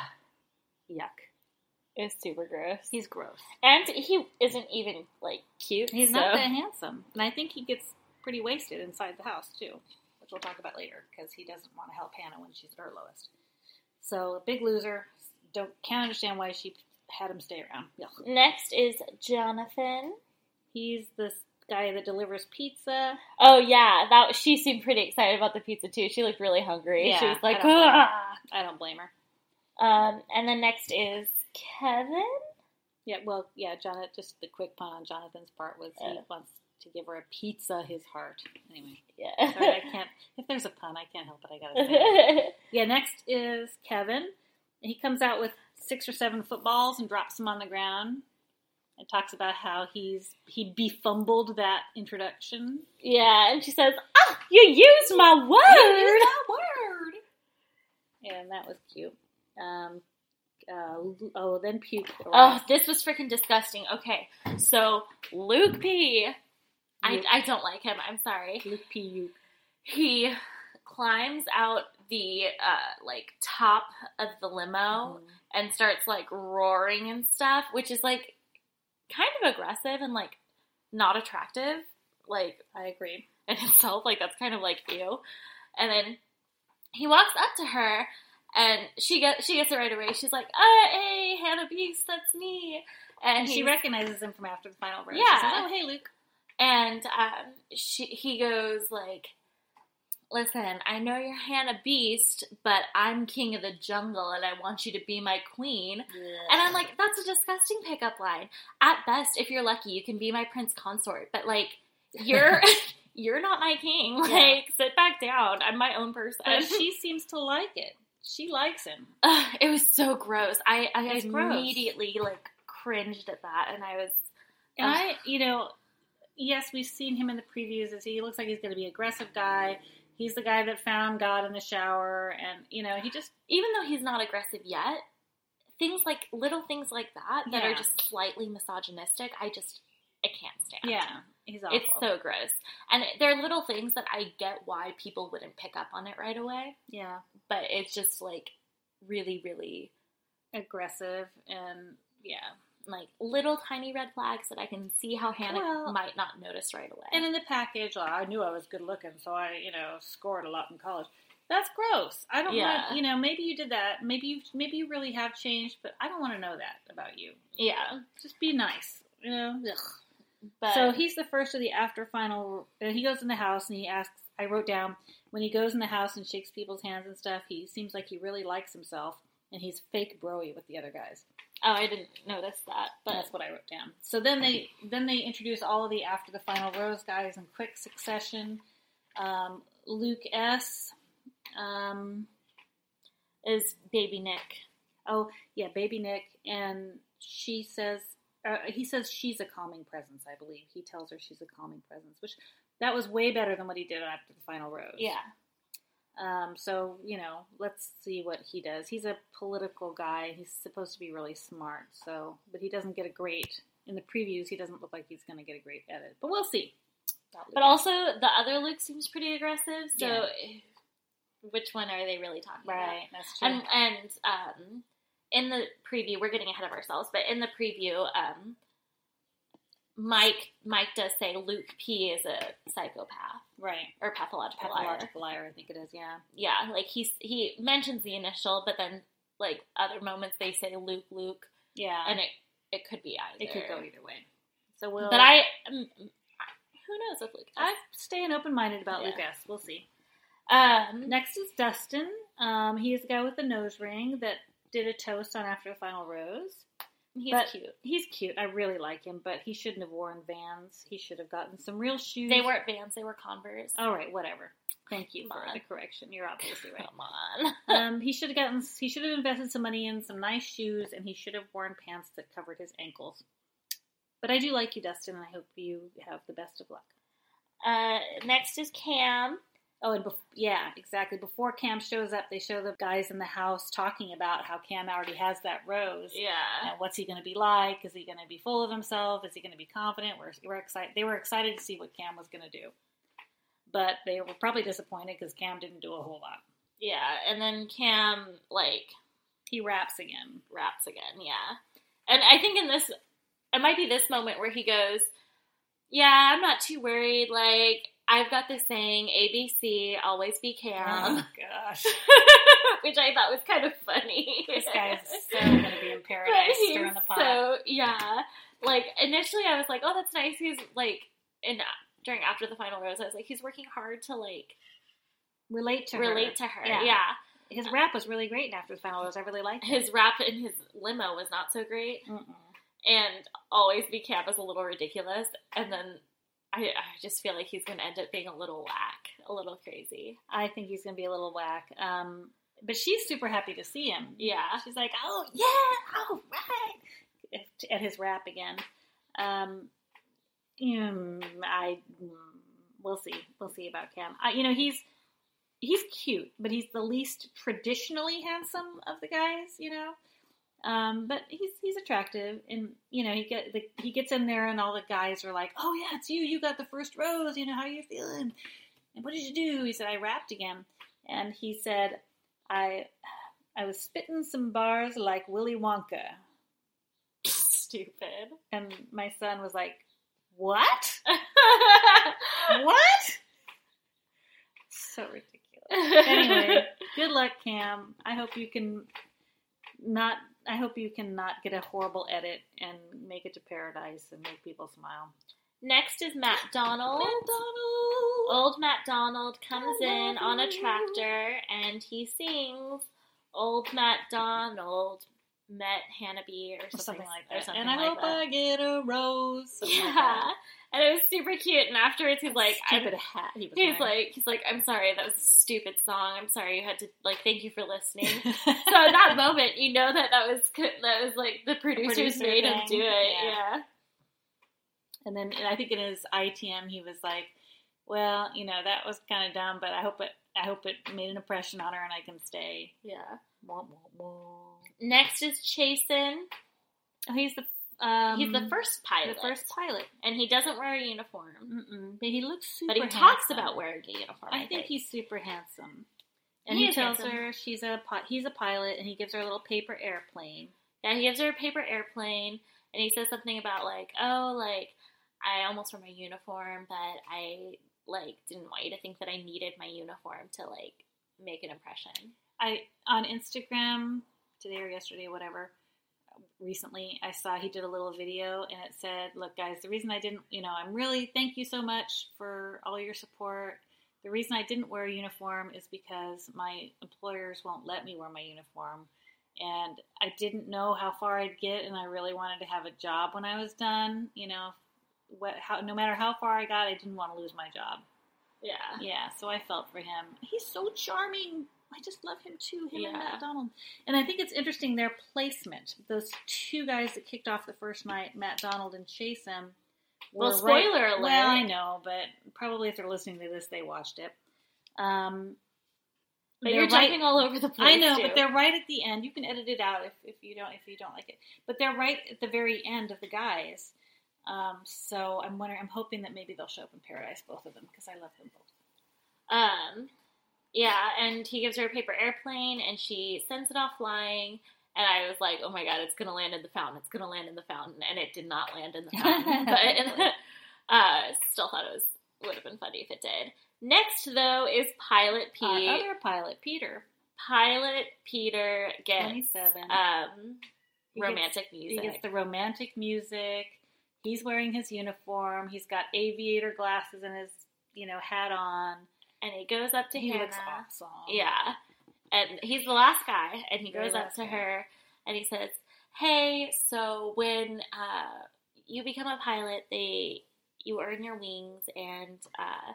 yuck. It's super gross. He's gross. And he isn't even like cute. He's so- not that handsome, and I think he gets pretty wasted inside the house too, which we'll talk about later because he doesn't want to help Hannah when she's at her lowest. So a big loser. Don't can't understand why she had him stay around. Yuck. Next is Jonathan. He's this guy that delivers pizza. Oh yeah, that she seemed pretty excited about the pizza too. She looked really hungry. Yeah, she was like, I don't "Ah." I don't blame her. Um, and then next is Kevin. Yeah, well, yeah, Jonathan. Just the quick pun on Jonathan's part was he Yeah. wants to give her a pizza his heart. Anyway, Yeah. sorry, I can't. If there's a pun, I can't help it. I gotta say. it. Yeah, next is Kevin. He comes out with six or seven footballs and drops them on the ground, and talks about how he's he befumbled that introduction. yeah, and she says, "Ah, you used my word." word. Yeah, and that was cute. Um, uh, oh, then puke. Oh, this was freaking disgusting. Okay, so Luke P. I, Luke. I don't like him. I'm sorry. Luke puke. He climbs out the uh, like top of the limo Mhm. and starts like roaring and stuff, which is like kind of aggressive and like not attractive, like I agree. in itself. Like that's kind of like ew. And then he walks up to her and she gets she gets it right away. She's like, "Uh, hey, Hannah Beast, that's me." And, And she recognizes him from after the final round. Yeah. She says, "Oh, hey, Luke." and um, she he goes like, "Listen, I know you're Hannah Beast, but I'm king of the jungle, and I want you to be my queen." And I'm like, "That's a disgusting pickup line. At best, if you're lucky, you can be my prince consort, but like, you're." You're not my king. Like, Yeah. sit back down. I'm my own person. But she seems to like it. She likes him. Ugh, it was so gross. I, I It's gross. immediately like cringed at that, and I was And. I, you know, yes, we've seen him in the previews. As he looks like he's going to be an aggressive guy. He's the guy that found God in the shower, and you know he just Even though he's not aggressive yet, things like little things like that that are just slightly misogynistic, I just I can't stand. yeah he's awful. It's so gross. And there are little things that I get why people wouldn't pick up on it right away, yeah but it's just like really, really aggressive and yeah. like little tiny red flags that I can see how Hannah Well- might not notice right away. And in the package, I knew I was good looking, so I you know scored a lot in college. That's gross. I don't Yeah. want you know maybe you did that. Maybe you maybe you really have changed, but I don't want to know that about you. yeah, Just be nice. You know. Ugh. But So he's the first of the after final. Uh, he goes in the house and he asks. I wrote down when he goes in the house and shakes people's hands and stuff. He seems like he really likes himself, and he's fake broy with the other guys. oh, I didn't notice that, but That's what I wrote down. So then they then they introduce all of the after the final rose guys in quick succession. Um, Luke S. Um, is Baby Nick. oh yeah, baby Nick, and she says uh, he says she's a calming presence. I believe he tells her she's a calming presence, which that was way better than what he did after the final rose. Yeah, Um, so you know, let's see what he does. He's a political guy. He's supposed to be really smart. So, but he doesn't get a great in the previews. He doesn't look like he's going to get a great edit. But we'll see. but also the other Luke seems pretty aggressive. So Yeah. which one are they really talking about? right, that's true. And and um, in the preview, we're getting ahead of ourselves, but in the preview, um, Mike Mike does say Luke P is a psychopath right, or pathological, liar. pathological liar. I think it is. Yeah, Yeah, like he's he mentions the initial, but then like other moments they say Luke Luke, yeah, and it it could be either. it could go either way. So we'll. But I, um, who knows with Luke? I'm staying open minded about Yeah. Lucas. We'll see. um, Next is Dustin. Um, he is the guy with the nose ring that did a toast on After the Final Rose. he's but- cute. He's cute. I really like him, but he shouldn't have worn Vans. He should have gotten some real shoes. They weren't Vans, they were Converse. All right, whatever. Thank you Come for on. the correction. You're obviously right. Come on. um, he should have gotten. He should have invested some money in some nice shoes, and he should have worn pants that covered his ankles. But I do like you, Dustin, and I hope you have the best of luck. Uh, next is Cam. Oh, and bef- yeah, exactly. Before Cam shows up, they show the guys in the house talking about how Cam already has that rose. Yeah. And what's he going to be like? Is he going to be full of himself? Is he going to be confident? We're, we're excited. They were excited to see what Cam was going to do, but they were probably disappointed because Cam didn't do a whole lot. Yeah, and then Cam like He raps again. raps again. Yeah, and I think in this, it might be this moment where he goes, "Yeah, I'm not too worried. Like I've got this saying, ABC, always be Cam," Oh gosh, which I thought was kind of funny. this guy is so going to be in paradise stirring the pot. So yeah, like initially I was like, "Oh, that's nice." He's like, and uh, during after the final rose, I was like, "He's working hard to like relate to her. relate to her." Yeah. yeah. His rap was really great in After the Final Rose. I really liked His rap in his limo was not so great. Mm-mm. and always be Cam is a little ridiculous, and then I, I just feel like he's going to end up being a little whack, a little crazy. I think he's going to be a little whack. Um, but she's super happy to see him. Yeah, She's like, "Oh yeah, all right," at his rap again. Um, mm, I we'll see. We'll see about Cam. I, you know, he's he's cute, but he's the least traditionally handsome of the guys. You know. Um, but he's he's attractive, and you know he get the, he gets in there, and all the guys are like, "Oh yeah, it's you. You got the first rose. You know how you feeling? And what did you do?" He said, "I rapped again," and he said, "I I was spitting some bars like Willy Wonka." stupid. And my son was like, What? What? So ridiculous. Anyway, good luck, Cam. I hope you can not I hope you can not get a horrible edit and make it to paradise and make people smile. Next is Matt Donald. McDonald. Old Matt Donald comes in on a tractor and he sings "Old Matt Donald met Hannah B" or something, something like that. something And I like hope that. I get a rose. Yeah, like. And it was super cute. And afterwards, he's like, I'm- stupid hat. He was He's wearing. like, he's like, I'm sorry, that was a stupid song. I'm sorry you had to like. Thank you for listening. so in that moment, you know that that was that was like the producers producer made him do it. yeah. Yeah. And then I think in his ITM, he was like, Well, you know that was kind of dumb, but I hope it. I hope it made an impression on her, and I can stay. Yeah. Wah, wah, wah. Next is Chasen. Oh, he's the um, He's the first pilot. the first pilot. and he doesn't wear a uniform. Mm-mm. But he looks super. But he talks about wearing a uniform. I think he's super handsome. And He he, tells handsome. her she's a he's a pilot, and he gives her a little paper airplane. Yeah, he gives her a paper airplane, and he says something about like, oh, like I almost wore my uniform, but I like didn't want you to think that I needed my uniform to like make an impression. I on Instagram today or yesterday, whatever. Recently, I saw he did a little video, and it said, "Look, guys, the reason I didn't, you know, I'm really thank you so much for all your support. The reason I didn't wear a uniform is because my employers won't let me wear my uniform, and I didn't know how far I'd get, and I really wanted to have a job when I was done. You know, what, how, no matter how far I got, I didn't want to lose my job. Yeah. Yeah, so I felt for him. He's so charming. I just love him too, him and Matt Donald. And I think it's interesting their placement. Those two guys that kicked off the first night, Matt Donald and Chasen. Well, spoiler right- alert. Well, I know, but probably if they're listening to this, they watched it. Um, But they're you're right- jumping all over the place. I know, too. but they're right at the end. You can edit it out if, if you don't if you don't like it. But they're right at the very end of the guys. Um, so I'm wondering. I'm hoping that maybe they'll show up in Paradise, both of them, because I love them both. Um, yeah, and he gives her a paper airplane, and she sends it off flying. And I was like, "Oh my god, it's gonna land in the fountain! It's gonna land in the fountain!" And it did not land in the fountain, but uh, still thought it was would have been funny if it did. Next, though, is Pilot Pete. Our other pilot, Peter, Pilot Peter gets 27. um, He gets- romantic he music. gets the romantic music. He's wearing his uniform. He's got aviator glasses and his, you know, hat on. And he goes up to he Hannah. looks awesome. Yeah. And he's the last guy, and he Very goes up to guy. her and he says, Hey, so when uh, you become a pilot, they you earn your wings, and uh,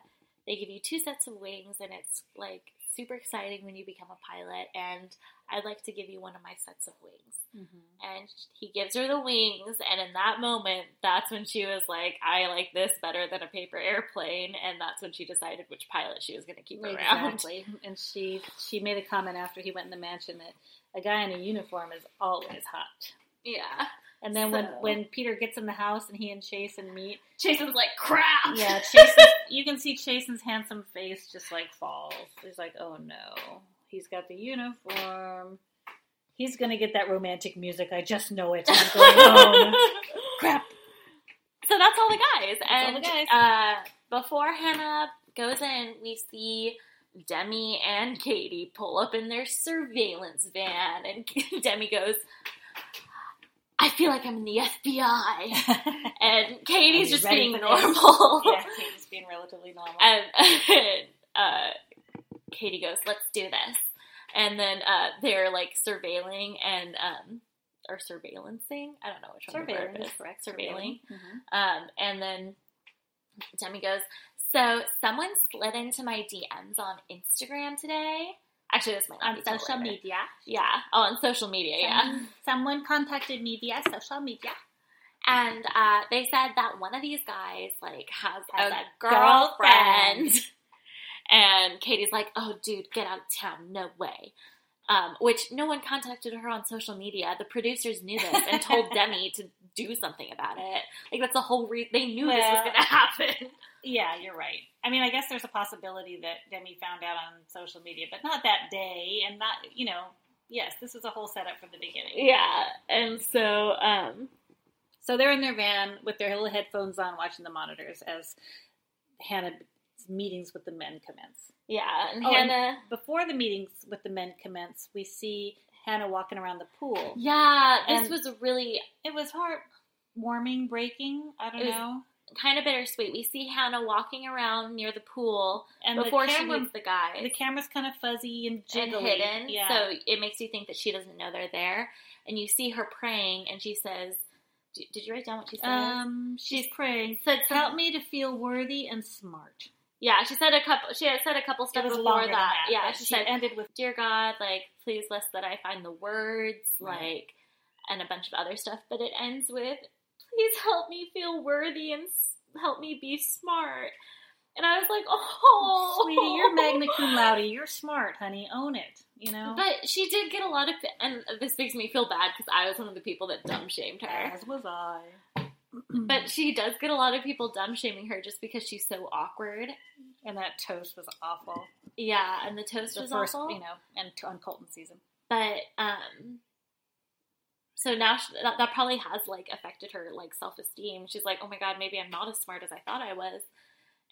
they give you two sets of wings, and it's like super exciting when you become a pilot. And I'd like to give you one of my sets of wings. Mhm. And he gives her the wings, and in that moment, that's when she was like, I like this better than a paper airplane, and that's when she decided which pilot she was going to keep around. Exactly. And she she made a comment after he went in the mansion that a guy in a uniform is always hot. Yeah. And then when, So- when Peter gets in the house and he and Chasen meet, Chasen's like, crap! yeah, Chasen, you can see Chasen's handsome face just like falls. He's like, oh no, he's got the uniform. He's gonna get that romantic music. I just know it. I'm going home. Crap. So that's all the guys. all and the guys. Uh, before Hannah goes in, we see Demi and Katie pull up in their surveillance van, and Demi goes, I feel like I'm in the FBI. And Katie's just being normal. yeah, Katie's being relatively normal. And uh, Katie goes, "Let's do this." And then uh, they're like surveilling and um, or surveillancing. I don't know which one Surveilling is. correct. Surveilling. Mhm. Um, and then Demi goes, "So someone slid into my DMs on Instagram today. Actually, this might On social media. Yeah, oh, on social media. Yeah." Someone, someone contacted me via social media. And uh, they said that one of these guys like has, Has a, a girlfriend. girlfriend. And Katie's like, "Oh, dude, get out of town! No way." Um, which no one contacted her on social media. The producers knew this and told Demi to do something about it. Like that's the whole reason they knew this was going to happen. Yeah, you're right. I mean, I guess there's a possibility that Demi found out on social media, but not that day, and not, you know, yes, this was a whole setup from the beginning. Yeah, and so um, So they're in their van with their little headphones on, watching the monitors as Hannah's meetings with the men commence. yeah, and Oh, and- Hannah. Before the meetings with the men commence, we see Hannah walking around the pool. Yeah, this And- was really It was heartwarming, breaking. I don't know. kind of bittersweet. We see Hannah walking around near the pool And before the she meets the guy. the camera's kind of fuzzy and and jiggly. hidden. Yeah. So it makes you think that she doesn't know they're there. And you see her praying, and she says, "Did you write down what she said? um, she's She's praying. said Help me to feel worthy and smart. Yeah, she said a couple. She had said a couple stuff before that. that. Yeah, she, she said, ended with "Dear God, like please bless that I find the words, Right. like, and a bunch of other stuff." But it ends with, "Please help me feel worthy and s- help me be smart." And I was like, oh, Sweetie, you're magna cum laude. You're smart, honey. Own it. You know. But she did get a lot of, and this makes me feel bad because I was one of the people that dumb shamed her. As was I. But she does get a lot of people dumb shaming her just because she's so awkward. and that toast was awful. Yeah, and the toast The was first, awful. you know, and t- on Colton season. But um, so now she, that, that probably has like affected her like self esteem. She's like, oh my god, maybe I'm not as smart as I thought I was,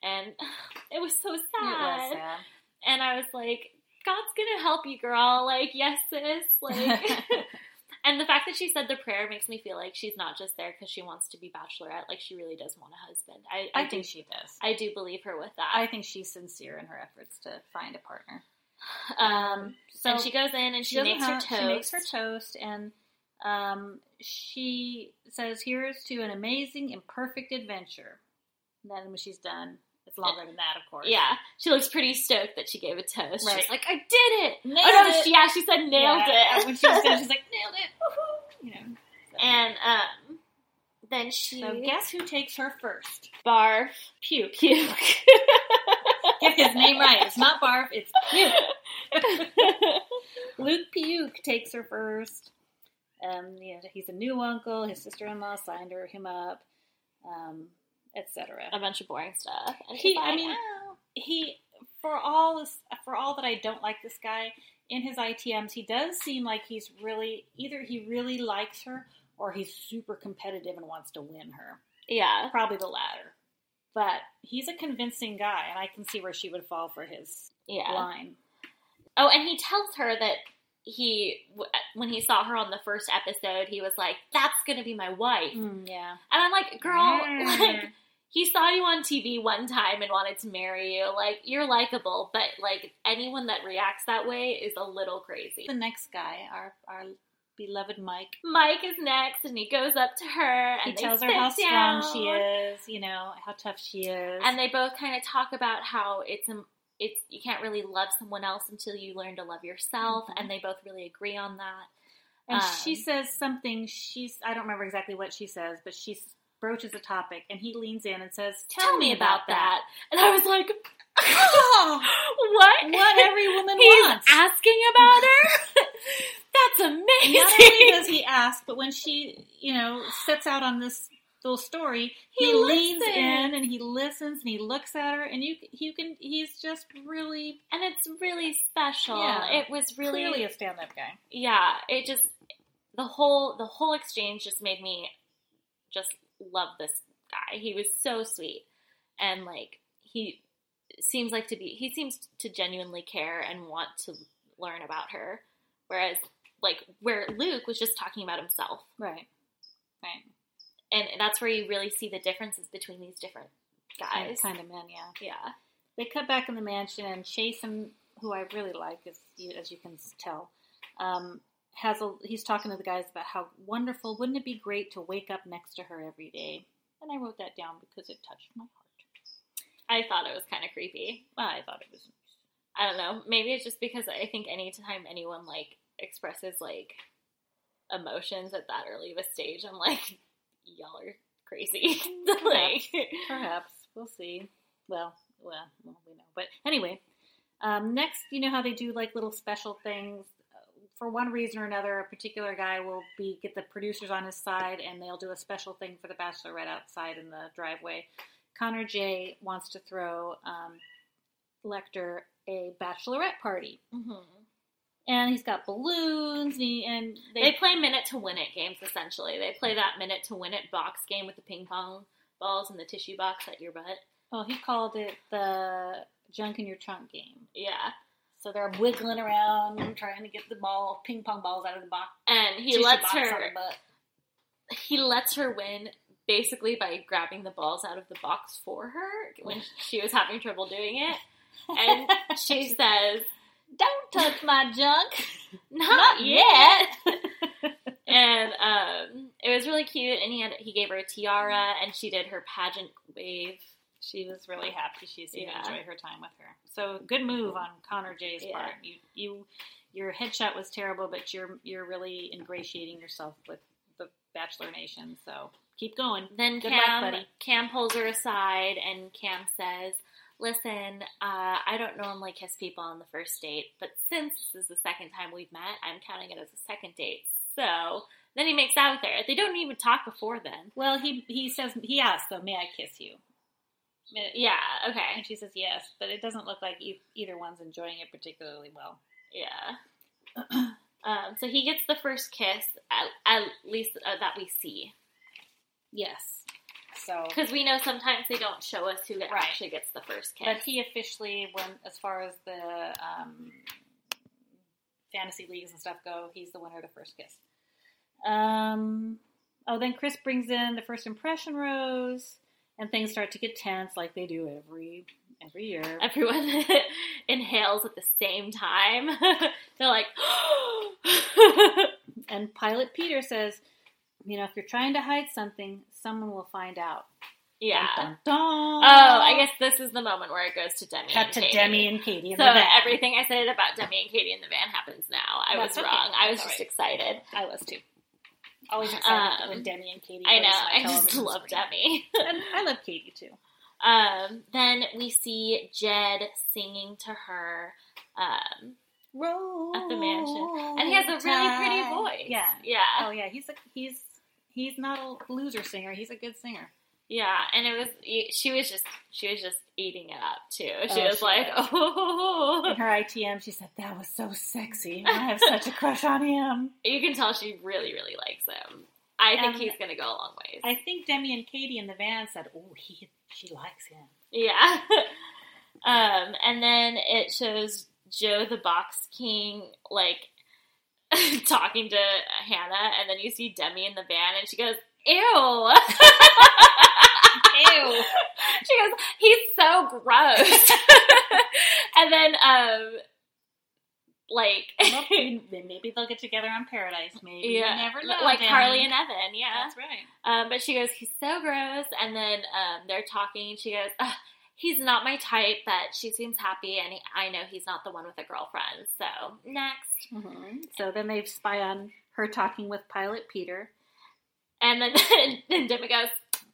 and it was so sad. Was sad. And I was like, God's gonna help you, girl. Like, yes, sis. Like, and the fact that she said the prayer makes me feel like she's not just there because she wants to be bachelorette. Like, she really does want a husband. I, I do, think she does. I do believe her with that. I think she's sincere in her efforts to find a partner. um, So and she goes in and she, doesn't makes her toast. She makes her toast, and um, she says, "Here's to an amazing and perfect adventure." And then when she's done, it's longer than that, of course. Yeah, she looks pretty stoked that she gave a toast. Right. She's like, "I did it!" Nailed oh no, it. She, yeah, she said nailed Yeah, it. When she was done, she's like, "Nailed it!" Woohoo! You know. So, and um, then she so guess who takes her first? barf Puke. puke. Get his name right. It's not barf. It's puke. Luke Puke takes her first. Um, yeah, he's a new uncle. His sister-in-law signed her him up, um, etc. a bunch of boring stuff. And He- I mean, "Oh." He, for all this, for all that I don't like this guy in his ITMs, he does seem like he's really either he really likes her or he's super competitive and wants to win her. yeah, Probably the latter. But he's a convincing guy, and I can see where she would fall for his yeah. line. Oh, and he tells her that he, when he saw her on the first episode, he was like, "That's gonna be my wife," and yeah. And I'm like, "Girl, Mm. like." He saw you on TV one time and wanted to marry you. Like, you're likable, but like anyone that reacts that way is a little crazy. the next guy, our our beloved Mike. Mike is next, and he goes up to her and He tells her how strong she is, you know, how tough she is. and they both kind of talk about how it's um, it's you can't really love someone else until you learn to love yourself, Mhm. and they both really agree on that. And Um, she says something. She's I don't remember exactly what she says, but she broaches a topic, and he leans in and says, Tell, me about that. And I was like, Oh, what? what every woman He's wants. asking about her. That's amazing. Not only does he ask, but when she, you know, sets out on this little story, he, He leans in and he listens and he looks at her, and you, you can, he's just really, and it's really special. Yeah. It was really, clearly a stand-up guy. yeah. It just the whole the whole exchange just made me just love this guy. He was so sweet, and like he seems like to be he seems to genuinely care and want to learn about her, whereas like where Luke was just talking about himself. Right, right. and that's where you really see the differences between these different guys. kind of men, yeah. Yeah, They cut back in the mansion, and Chasen, who I really like, as you, as you can tell, um, has a. He's talking to the guys about how wonderful. Wouldn't it be great to wake up next to her every day? And I wrote that down because it touched my heart. I thought it was kind of creepy. Well I thought it was. I don't know. Maybe it's just because I think anytime anyone like expresses like emotions at that early of a stage, I'm like, y'all are crazy. like, Perhaps we'll see. Well, well, well, we know. But anyway, um, next, you know how they do like little special things. For one reason or another, a particular guy will be get the producers on his side, and they'll do a special thing for the Bachelorette outside in the driveway. Connor J wants to throw um, Lecter a bachelorette party, Mhm. and he's got balloons, and, he, and they, they play minute to win it games. Essentially, they play that minute to win it box game with the ping pong balls and the tissue box at your butt. oh, he called it the junk in your trunk game. Yeah, So they're wiggling around trying to get the ball, ping pong balls out of the box. and he lets her. he lets her win basically by grabbing the balls out of the box for her when she was having trouble doing it. And she says, "Don't touch my junk." "Not, yet." and um, it was really cute. And he had he gave her a tiara, and she did her pageant wave. She was really happy. She seemed Yeah. to enjoy her time with her. So good move on Connor J's Yeah. part. You you your headshot was terrible, but you're you're really ingratiating yourself with the Bachelor Nation. So keep going. Then Good luck, Cam buddy. Cam pulls her aside, and Cam says, listen, uh, I don't normally kiss people on the first date, but since this is the second time we've met, I'm counting it as a second date. So then he makes out with her. They don't even talk before then. Well, he he says he asks though, "May I kiss you?" Yeah, okay. And she says yes, but it doesn't look like e- either one's enjoying it particularly well. Yeah. um, so he gets the first kiss, at, at least uh, that we see. Yes. So, Because we know sometimes they don't show us who Right. actually gets the first kiss. but he officially, when as far as the um, fantasy leagues and stuff go, he's the winner of the first kiss. Um. Oh, then Chris brings in the first impression rose, and things start to get tense, like they do every every year. Everyone inhales at the same time. They're like, And Pilot Peter says, you know, if you're trying to hide something, someone will find out. yeah. Dun, dun, dun. Oh, I guess this is the moment where it goes to Demi. Cut and to Katie. Demi and Katie So everything I said about Demi and Katie in the van happens now. I That's was okay. wrong. I was That's just all excited. I was too. Always excited Um, when Demi and Katie. I know. I just love screen. Demi. and I love Katie too. Um, then we see Jed singing to her. Um, Roll At the mansion. and he has a really pretty voice. Yeah. Yeah. Oh yeah. He's a he's he's not a loser singer. He's a good singer. Yeah. And it was, she was just, she was just eating it up too. She Oh, was she like, was. oh. In her ITM, she said that was so sexy. I have such a crush on him. You can tell she really, really likes him. I think Um, he's going to go a long ways. I think Demi and Katie in the van said, "Oh, he she likes him." Yeah. um, and then it shows Joe the Box King like talking to Hannah, and then you see Demi in the van, and she goes, "Ew." Ew. she goes, "He's so gross." and then, um, like, Well, maybe maybe they'll get together on Paradise. Maybe yeah, you never know. like Demi. Carly and Evan, yeah. That's right. Um, but she goes, he's so gross. And then um, they're talking. She goes, "Ugh, he's not my type, but she seems happy, and he, I know he's not the one with a girlfriend. So next, hmm So then they spy on her talking with Pilot Peter. and then and Demi goes,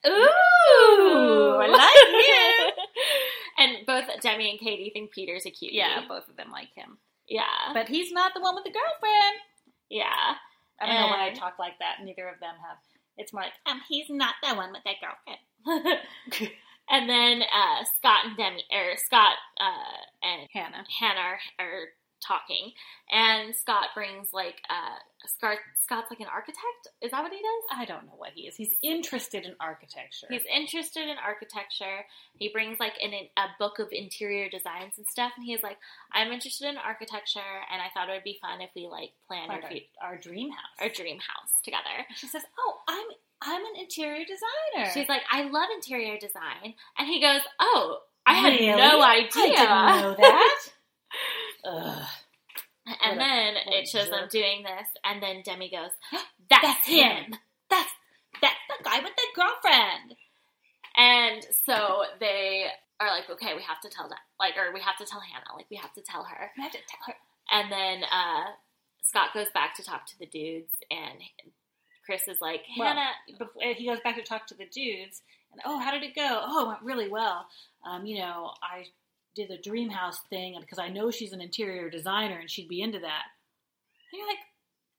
ooh, I like it. and both Demi and Katie think Peter's a cutie. Yeah, both of them like him, yeah, but he's not the one with the girlfriend. yeah. I don't know why I talk like that. Neither of them have. It's more like, um, he's not the one with that girlfriend. and then uh, Scott and Demi, or Scott uh, and Hannah. Hannah are, are talking, and Scott brings like uh, Scott. Scott's like an architect. Is that what he does? I don't know what he is. He's interested in architecture. He's interested in architecture. He brings like in a book of interior designs and stuff, and he's like, "I'm interested in architecture, and I thought it would be fun if we like planned our, our, our dream house. our dream house together." she says, "Oh, I'm I'm an interior designer." She's like, "I love interior design," and he goes, "Oh, I had Really? no idea." I didn't know that. Ugh. And What then a it shows them doing this, and then Demi goes, "That's, That's him." him. That's that's the guy with the girlfriend. And so they are like, "Okay, we have to tell that, like, or we have to tell Hannah, like, we have to tell her." I have to tell her. And then uh, Scott goes back to talk to the dudes, and Chris is like, Well, "Hannah, Before, he goes back to talk to the dudes, and oh, how did it go? Oh, it went really well. Um, you know, I did the dream house thing, because I know she's an interior designer, and she'd be into that. And you're like,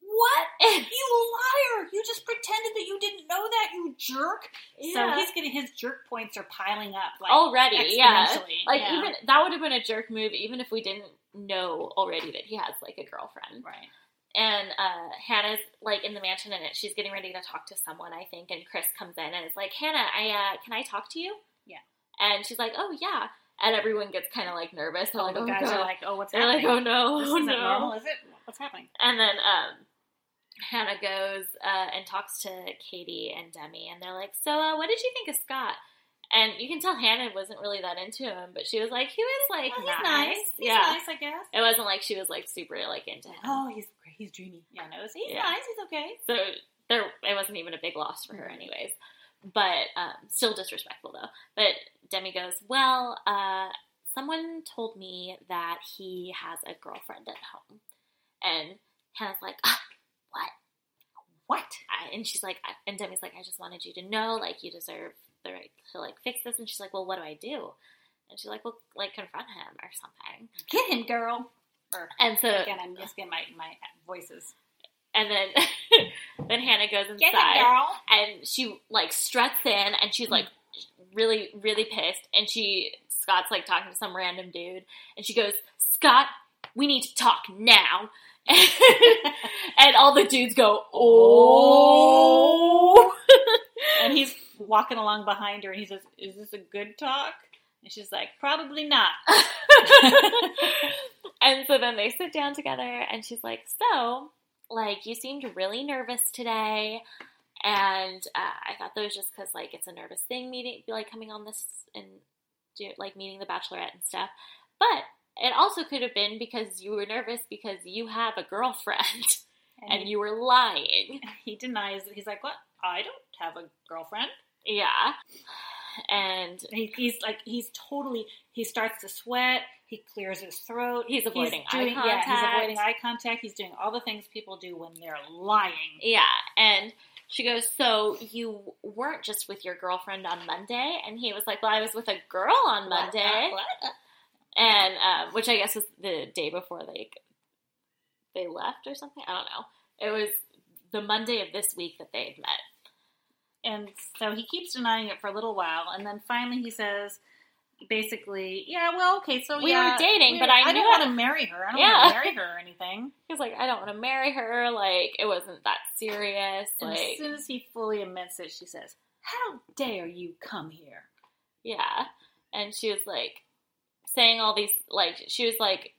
what? You liar! You just pretended that you didn't know that, you jerk. Yeah. So he's getting his jerk points are piling up like already, yeah." Like Yeah. even that would have been a jerk move, even if we didn't know already that he has like a girlfriend. right. and uh, Hannah's like in the mansion and it, she's getting ready to talk to someone, I think, and Chris comes in and is like, Hannah, I uh, can I talk to you? Yeah. And she's like, Oh yeah. And everyone gets kind of like nervous. They're All like, the oh, guys God." are like, oh, what's they're happening? like, oh no, this oh isn't no. normal, is it? What's happening? And then um, Hannah goes uh, and talks to Katie and Demi, and they're like, So uh, what did you think of Scott? And you can tell Hannah wasn't really that into him, but she was like, He was like Oh, he's nice. nice. He's yeah. nice, I guess. It wasn't like she was like super like into him. Oh, he's. He's dreamy. Yeah, no, he's Yeah. nice. He's okay. So there, it wasn't even a big loss for her, anyways. But um, still disrespectful though. But Demi goes, "Well, uh, someone told me that he has a girlfriend at home," and Hannah's like, ah, "What?" What? I, and she's like, I, and Demi's like, "I just wanted you to know, like, you deserve the right to like fix this." And she's like, "Well, what do I do?" And she's like, well, like confront him or something. Get him, girl. Or And so, again, I'm just getting my my voices. And then then Hannah goes inside and she like struts in and she's like really really pissed. And she Scott's like talking to some random dude. And she goes Scott we need to talk now. And all the dudes go oh. And he's walking along behind her, and he says, "Is this a good talk?" And she's like, "Probably not." and so then they sit down together and she's like so like you seemed really nervous today and uh, i thought that was just because like it's a nervous thing meeting like coming on this and do, like meeting the bachelorette and stuff but it also could have been because you were nervous because you have a girlfriend and he, you were lying he denies it. He's like, "What? I don't have a girlfriend." yeah and He, he's like, he's totally. He starts to sweat. He clears his throat. He's avoiding eye doing, Yeah, he's contact. avoiding eye contact. He's doing all the things people do when they're lying. Yeah, and she goes, "So you weren't just with your girlfriend on Monday?" And he was like, "Well, I was with a girl on Monday," What? What? and um, which I guess was the day before they they left or something. I don't know. It was the Monday of this week that they had met. And so he keeps denying it for a little while, and then finally he says, basically, yeah, well, okay, so We yeah, were dating, we but I I don't want to marry her. I don't Yeah. want to marry her or anything. He was like, "I don't want to marry her. Like it wasn't that serious. And Like as soon as he fully admits it, she says, "How dare you come here?" Yeah. And she was like saying all these like she was like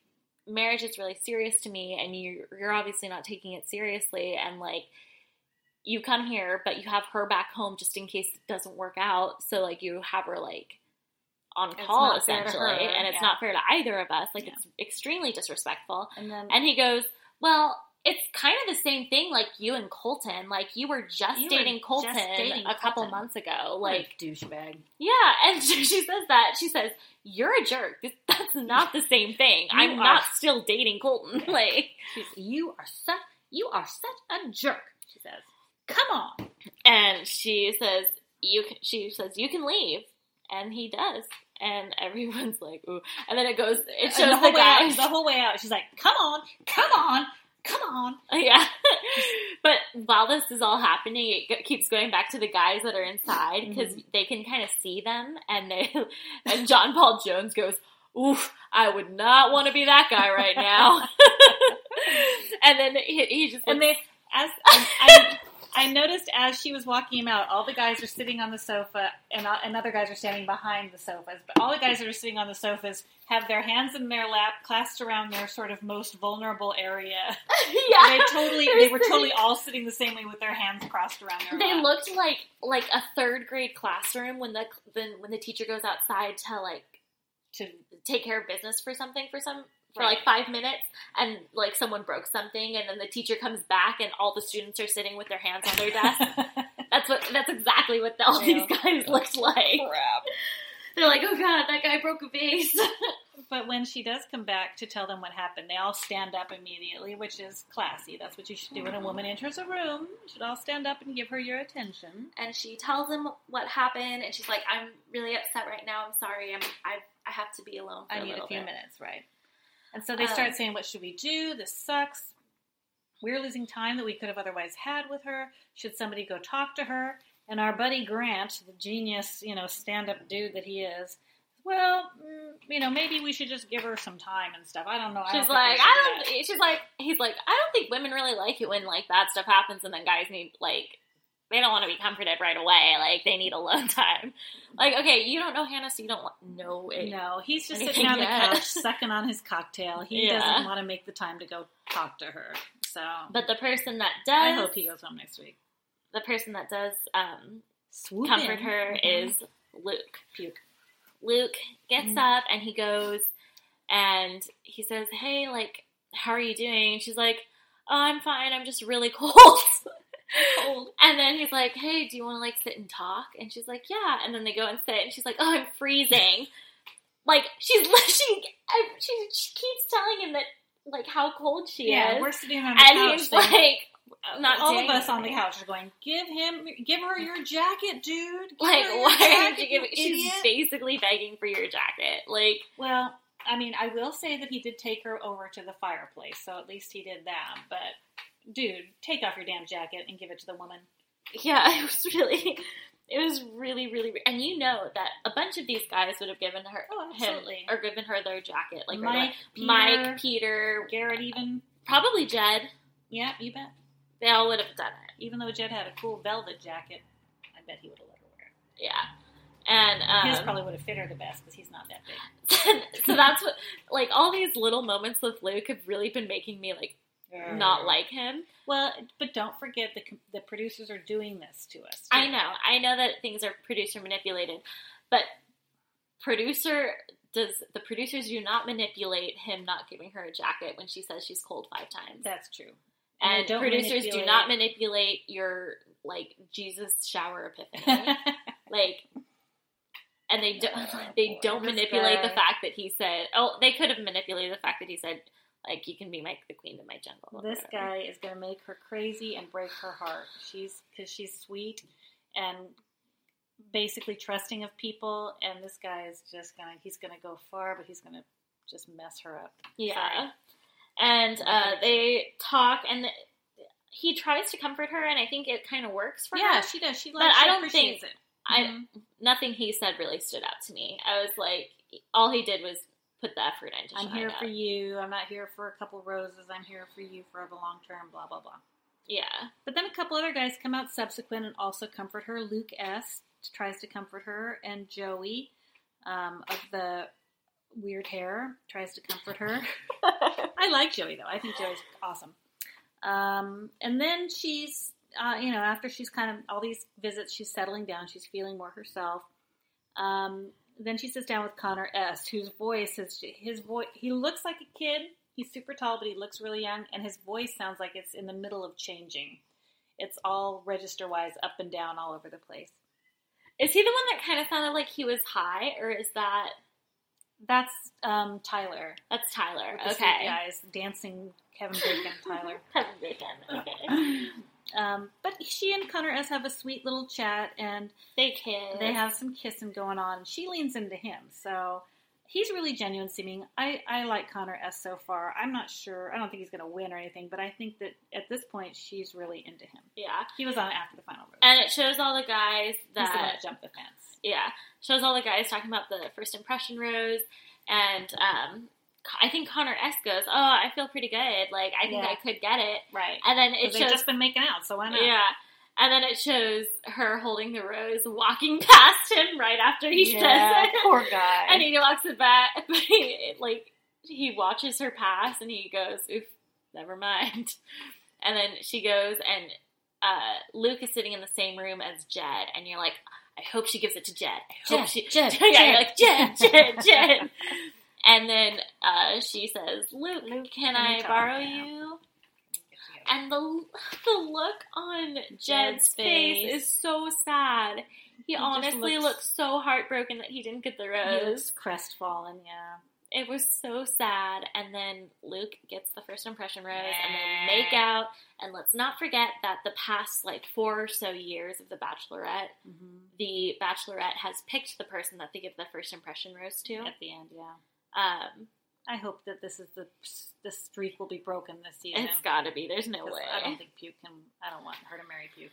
marriage is really serious to me and you you're obviously not taking it seriously and like you come here but you have her back home just in case it doesn't work out so like you have her like on It's call not fair to essentially and it's yeah. not fair to either of us like Yeah. it's extremely disrespectful And then and he goes well it's kind of the same thing like you and Colton like you were just You were dating just Colton dating a couple Colton. months ago like douchebag. yeah, and she she says that. She says, You're a jerk. That's not the same thing. You I'm are- not still dating Colton. Like, She's, you are such you are such a jerk. She says, "Come on." and she says, You can, she says, You can leave. And he does. And everyone's like, Ooh. And then it goes, it shows the the, whole way out, the whole way out, she's like, "Come on, come on, come on." yeah. but while this is all happening, it keeps going back to the guys that are inside because Mm-hmm. they can kind of see them. And they, and John Paul Jones goes, Oof, I would not want to be that guy right now. and then he, he just And they, as I, I, I noticed as she was walking him out, all the guys are sitting on the sofa, and, and other guys are standing behind the sofas. But all the guys that are sitting on the sofas have their hands in their lap, clasped around their sort of most vulnerable area. yeah, They totally, They're were totally all sitting the same way with their hands crossed around their They lap. looked like like a third grade classroom when the then when the teacher goes outside to like to take care of business for something for some for Right. like five minutes and like someone broke something and then the teacher comes back and all the students are sitting with their hands on their desk. that's what that's exactly what all Yeah. these guys looked like. Crap. They're like, oh god, that guy broke a vase. But when she does come back to tell them what happened, they all stand up immediately, which is classy. That's what you should do when a mm-hmm. woman enters a room. You should all stand up and give her your attention. and she tells them what happened and she's like, I'm really upset right now. I'm sorry. I'm I I have to be alone. For I a need a little few bit." minutes, right? And so they Um, start saying, "What should we do? This sucks. We're losing time that we could have otherwise had with her. Should somebody go talk to her?" And our buddy Grant, the genius, you know, stand-up dude that he is, well, mm, you know, maybe we should just give her some time and stuff. I don't know. I She's don't like, do I don't. She's like, he's like, I don't think women really like it when like bad stuff happens, and then guys need like, they don't want to be comforted right away. Like they need alone time. Like, okay, you don't know Hannah, so you don't want, know it. No, he's just sitting on the couch, sucking on his cocktail. He Yeah. doesn't want to make the time to go talk to her. So But the person that does, I hope he goes home next week. the person that does um, Swoop comfort in. her Mhm. is Luke. puke. Luke gets Mhm. up and he goes and he says, Hey, like, how are you doing? And she's like, Oh, I'm fine. I'm just really cold. And then he's like, Hey, do you want to like sit and talk? And she's like, Yeah. And then they go and sit and she's like, Oh, I'm freezing. like, she's, she, she, she keeps telling him that, like, how cold she is. Yeah, is. we're sitting on the And couch. he's saying, like, Not all of us on the couch are going, give him, give her your jacket, dude. Give Like, why jacket, you it? She's idiot." basically begging for your jacket. Like, Well, I mean, I will say that he did take her over to the fireplace, so at least he did that. But, dude, take off your damn jacket and give it to the woman. Yeah, it was really, it was really, really, and you know that a bunch of these guys would have given her Oh, him absolutely. or given her their jacket, like Mike, right Peter. Mike, Peter, Garrett, even. probably Jed. Yeah, you bet. They all would have done it. Even though Jed had a cool velvet jacket, I bet he would have let her wear it. Yeah, and His um, probably would have fit her the best because he's not that big. so that's what like all these little moments with Luke have really been making me like not like him. Well, but don't forget the the producers are doing this to us. too. I know, I know that things are producer manipulated, but producer does the producers do not manipulate him not giving her a jacket when she says she's cold five times. That's true. And, they don't producers do not manipulate your like Jesus shower epiphany. like and they oh don't they don't this manipulate the fact that he said oh they could have manipulated the fact that he said like you can be my the queen of my jungle this guy is going to make her crazy and break her heart. She's because she's sweet and basically trusting of people, and this guy is just gonna he's gonna go far, but he's gonna just mess her up. yeah and uh, they talk and he tries to comfort her and i think it kind of works for yeah, her Yeah, she does. She But likes. I she don't think- it. i Mhm. nothing he said really stood out to me i was like all he did was put the effort into I'm here up. for you. I'm not here for a couple roses. I'm here for you for the long term. Blah blah blah. yeah But then a couple other guys come out subsequent and also comfort her. Luke S tries to comfort her, and Joey um, of the weird hair tries to comfort her. I like Joey though. I think Joey's awesome. Um, and then she's, uh, you know, after she's kind of all these visits, she's settling down. She's feeling more herself. Um, then she sits down with Connor S, whose voice is his voice. He looks like a kid. He's super tall, but he looks really young, and his voice sounds like it's in the middle of changing. It's all register wise, up and down, all over the place. is he the one that kind of sounded like he was high or is that That's um, Tyler. that's tyler The okay guys dancing Kevin Bacon, Tyler. Kevin Bacon. okay Um, but she and Connor S have a sweet little chat, and they kiss they have some kissing going on. She leans into him, so he's really genuine seeming. I, I like Connor S so far. I'm not sure. I don't think he's going to win or anything, but I think that at this point she's really into him. yeah He was on after the final rose. and it shows all the guys He's the one that that jumped the fence. yeah, shows all the guys talking about the first impression rose, and um, I think Connor S goes, "Oh, I feel pretty good. Like I think Yeah. I could get it." Right. And then it shows, just been making out, so why not? yeah, and then it shows her holding the rose, walking past him right after he Yeah, says it, poor guy. and he walks it back, but he like he watches her pass, and he goes, "Oof, never mind." And then she goes, and uh, Luke is sitting in the same room as Jed, and you're like, "I hope she gives it to Jed. I hope Jed, she." Jed, yeah, Jed. you're like Jed, Jed, Jed. And then uh, she says, "Luke, Luke, can can I borrow now?" you?" And the the look on Jed's, Jed's face. face. is so sad. He, just honestly looks- looks so heartbroken that he didn't get the He rose. looks crestfallen, yeah. It was so sad. And then Luke gets the first impression rose, and Nah. they make out. And let's not forget that the past like four or so years of the Bachelorette, hmm the Bachelorette has picked the person that they give the first impression rose to. At the end, yeah. Um, I hope that this is the this streak will be broken this season. it's got to be. There's no way. I don't think Puke can. I don't want her to marry Puke.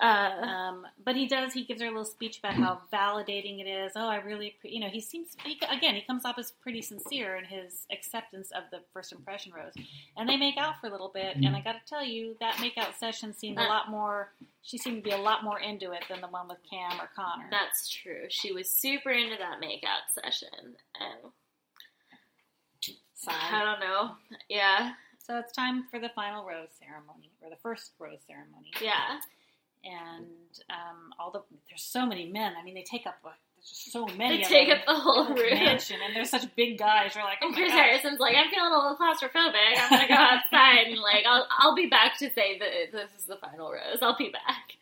Uh, Um, but he does. He gives her a little speech about how validating it is. Oh, I really, you know, he seems he, again. He comes off as pretty sincere in his acceptance of the first impression rose, and they make out for a little bit. And I got to tell you, that makeout session seemed a lot more. She seemed to be a lot more into it than the one with Cam or Connor. That's true. She was super into that makeout session. And I don't know. Yeah. So it's time for the final rose ceremony, or the first rose ceremony. Yeah. and um, all the there's so many men. I mean, they take up like, there's just so many. They of take them. up the whole whole room. mansion, and they're such big guys. You're like, oh And my Chris gosh. Harrison's like, I'm feeling a little claustrophobic. I'm gonna go outside and like, I'll I'll be back to say that this is the final rose. I'll be back.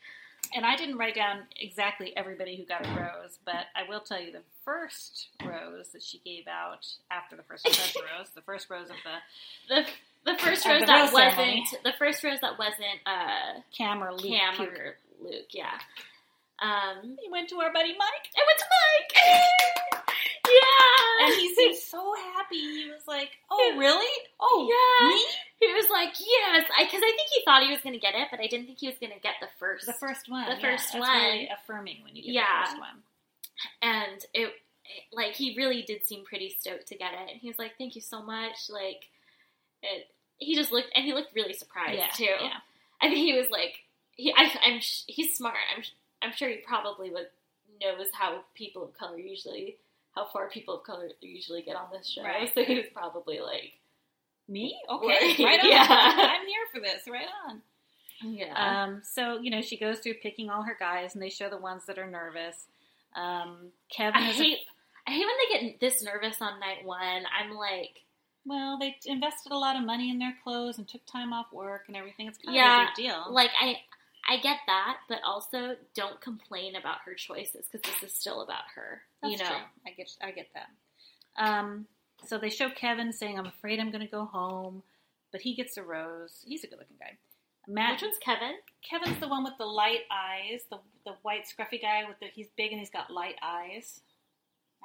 And I didn't write down exactly everybody who got a rose, but I will tell you the first rose that she gave out after the first impression rose, the first rose of the The the first rose that rose wasn't the first rose that wasn't uh Cam or Luke. Cam or Luke, yeah. Um, He went to our buddy Mike, I went to Mike. yeah, and he seemed so happy. He was like, "Oh, really? Oh, Yeah. me? He was like, yes, because I, think he thought he was going to get it, but I didn't think he was going to get the first. The first one. The yeah, first one. really affirming when you get Yeah. the first one. and it, it- like, he really did seem pretty stoked to get it. And he was like, thank you so much. Like, it, he just looked, and he looked really surprised Yeah, too. yeah. I think he was like, he, I, I'm, sh- he's smart. I'm, sh- I'm sure he probably would knows how people of color usually, how far people of color usually get on this show. Right. So he was probably like, Me? Okay, Right. on. Yeah. I'm here for this. Right on. yeah. Um, so you know, she goes through picking all her guys, and they show the ones that are nervous. Um, Kevin I is. hate I hate when they get this nervous on night one. I'm like, well, they invested a lot of money in their clothes and took time off work and everything. It's kind Yeah, of a big deal. like I I get that, but also don't complain about her choices because this is still about her. That's you know, true. I get I get that. Um, so they show Kevin saying, "I'm afraid I'm going to go home," but he gets a rose. He's a good-looking guy. Matt, which one's Kevin? Kevin's the one with the light eyes, the the white scruffy guy with the he's big and he's got light eyes.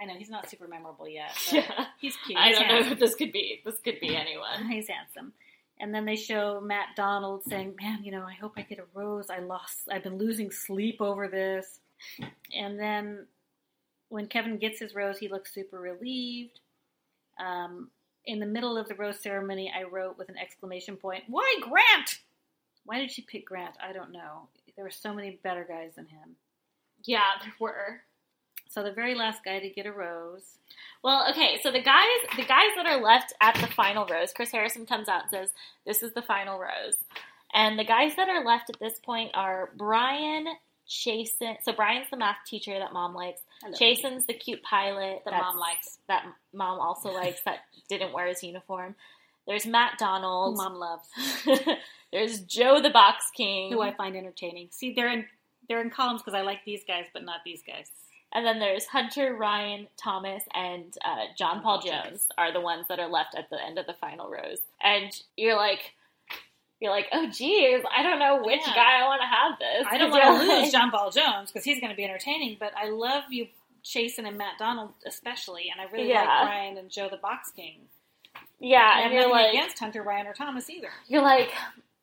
I know he's not super memorable yet. But Yeah, he's cute. I He's don't know handsome. if this could be. This could be anyone. He's handsome. And then they show Matt Donald saying, "Man, you know, I hope I get a rose. I lost. I've been losing sleep over this." And then when Kevin gets his rose, he looks super relieved. Um, in the middle of the rose ceremony, I wrote with an exclamation point, "Why Grant? Why did she pick Grant? I don't know. There were so many better guys than him." Yeah, there were. So the very last guy to get a rose. Well, okay, so the guys, the guys that are left at the final rose, Chris Harrison comes out and says, "This is the final rose," and the guys that are left at this point are Brian, Chasen. So Brian's the math teacher that mom likes. Hello. Chasen's the cute pilot That that's- mom likes. That mom also likes. That didn't wear his uniform. There's Matt Who Donald. mom loves. There's Joe the Box King. Who I find entertaining. See, they're in they're in columns because I like these guys, but not these guys. And then there's Hunter, Ryan, Thomas, and uh, John Paul Jones are the ones that are left at the end of the final rose. And you're like, you're like, oh geez, I don't know which Yeah. guy I want to have this. I don't want to lose John Paul Jones because he's going to be entertaining, but I love you, Chasen and Matt Donald especially, and I really Yeah. like Brian and Joe the Box King. Yeah, have and you're like, against Hunter, Ryan, or Thomas either. you're like,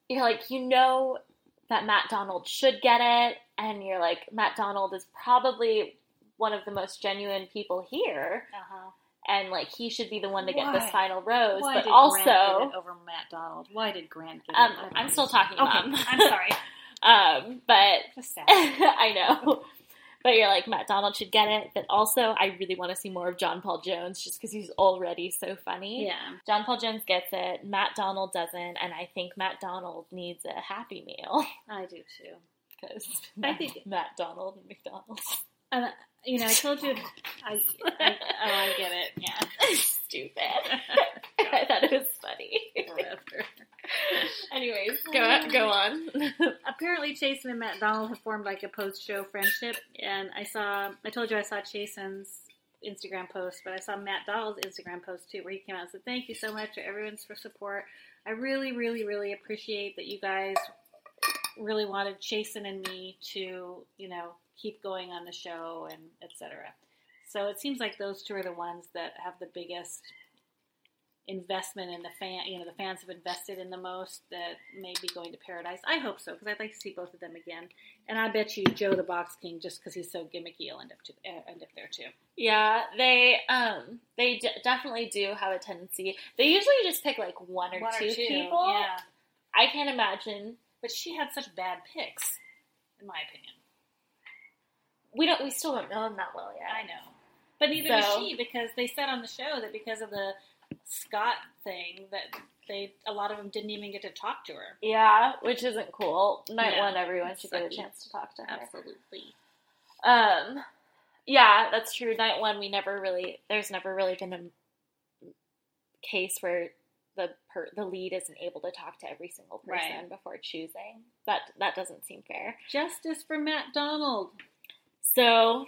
you're like, you know that Matt Donald should get it, and you're like, Matt Donald is probably one of the most genuine people here, Uh-huh. And like he should be the one to get this final rose. Why but did also, Grant get it over Matt Donald? Why did Grant um, I'm still talking Okay, about. I'm sorry. um, but. I know. But you're like, Matt Donald should get it. But also, I really want to see more of John Paul Jones just because he's already so funny. Yeah. John Paul Jones gets it. Matt Donald doesn't. And I think Matt Donald needs a Happy Meal I do too. because I Matt, think- Matt Donald and McDonald's. Uh, you know, I told you. I, I, oh, I get it. Yeah. Stupid. I thought it was funny. Whatever. Anyways, go, go on. apparently Chasen and Matt Donald have formed like a post-show friendship, and I saw. I told you I saw Chasen's Instagram post, but I saw Matt Donald's Instagram post too, where he came out and said, "Thank you so much to everyone's for support. I really, really, really appreciate that you guys really wanted Chasen and me to, you know, keep going on the show and etc." So it seems like those two are the ones that have the biggest investment in the fan. You know, the fans have invested in the most that may be going to Paradise. I hope so because I'd like to see both of them again. And I bet you Joe the Box King, just because he's so gimmicky, will end up to uh, end up there too. Yeah, they um they d- definitely do have a tendency. They usually just pick like one or, two, people. yeah. I can't imagine. But she had such bad picks, in my opinion. We don't. We still don't know them that well yet. I know, but neither So- does she because they said on the show that because of the Scott thing that they a lot of them didn't even get to talk to her. Yeah, which isn't cool. Night one, everyone should get a chance to talk to her. Absolutely. Um, yeah, that's true. Night one, we never really. There's never really been a case where the per, the lead isn't able to talk to every single person Right. before choosing. That that doesn't seem fair. Justice for Matt Donald. So,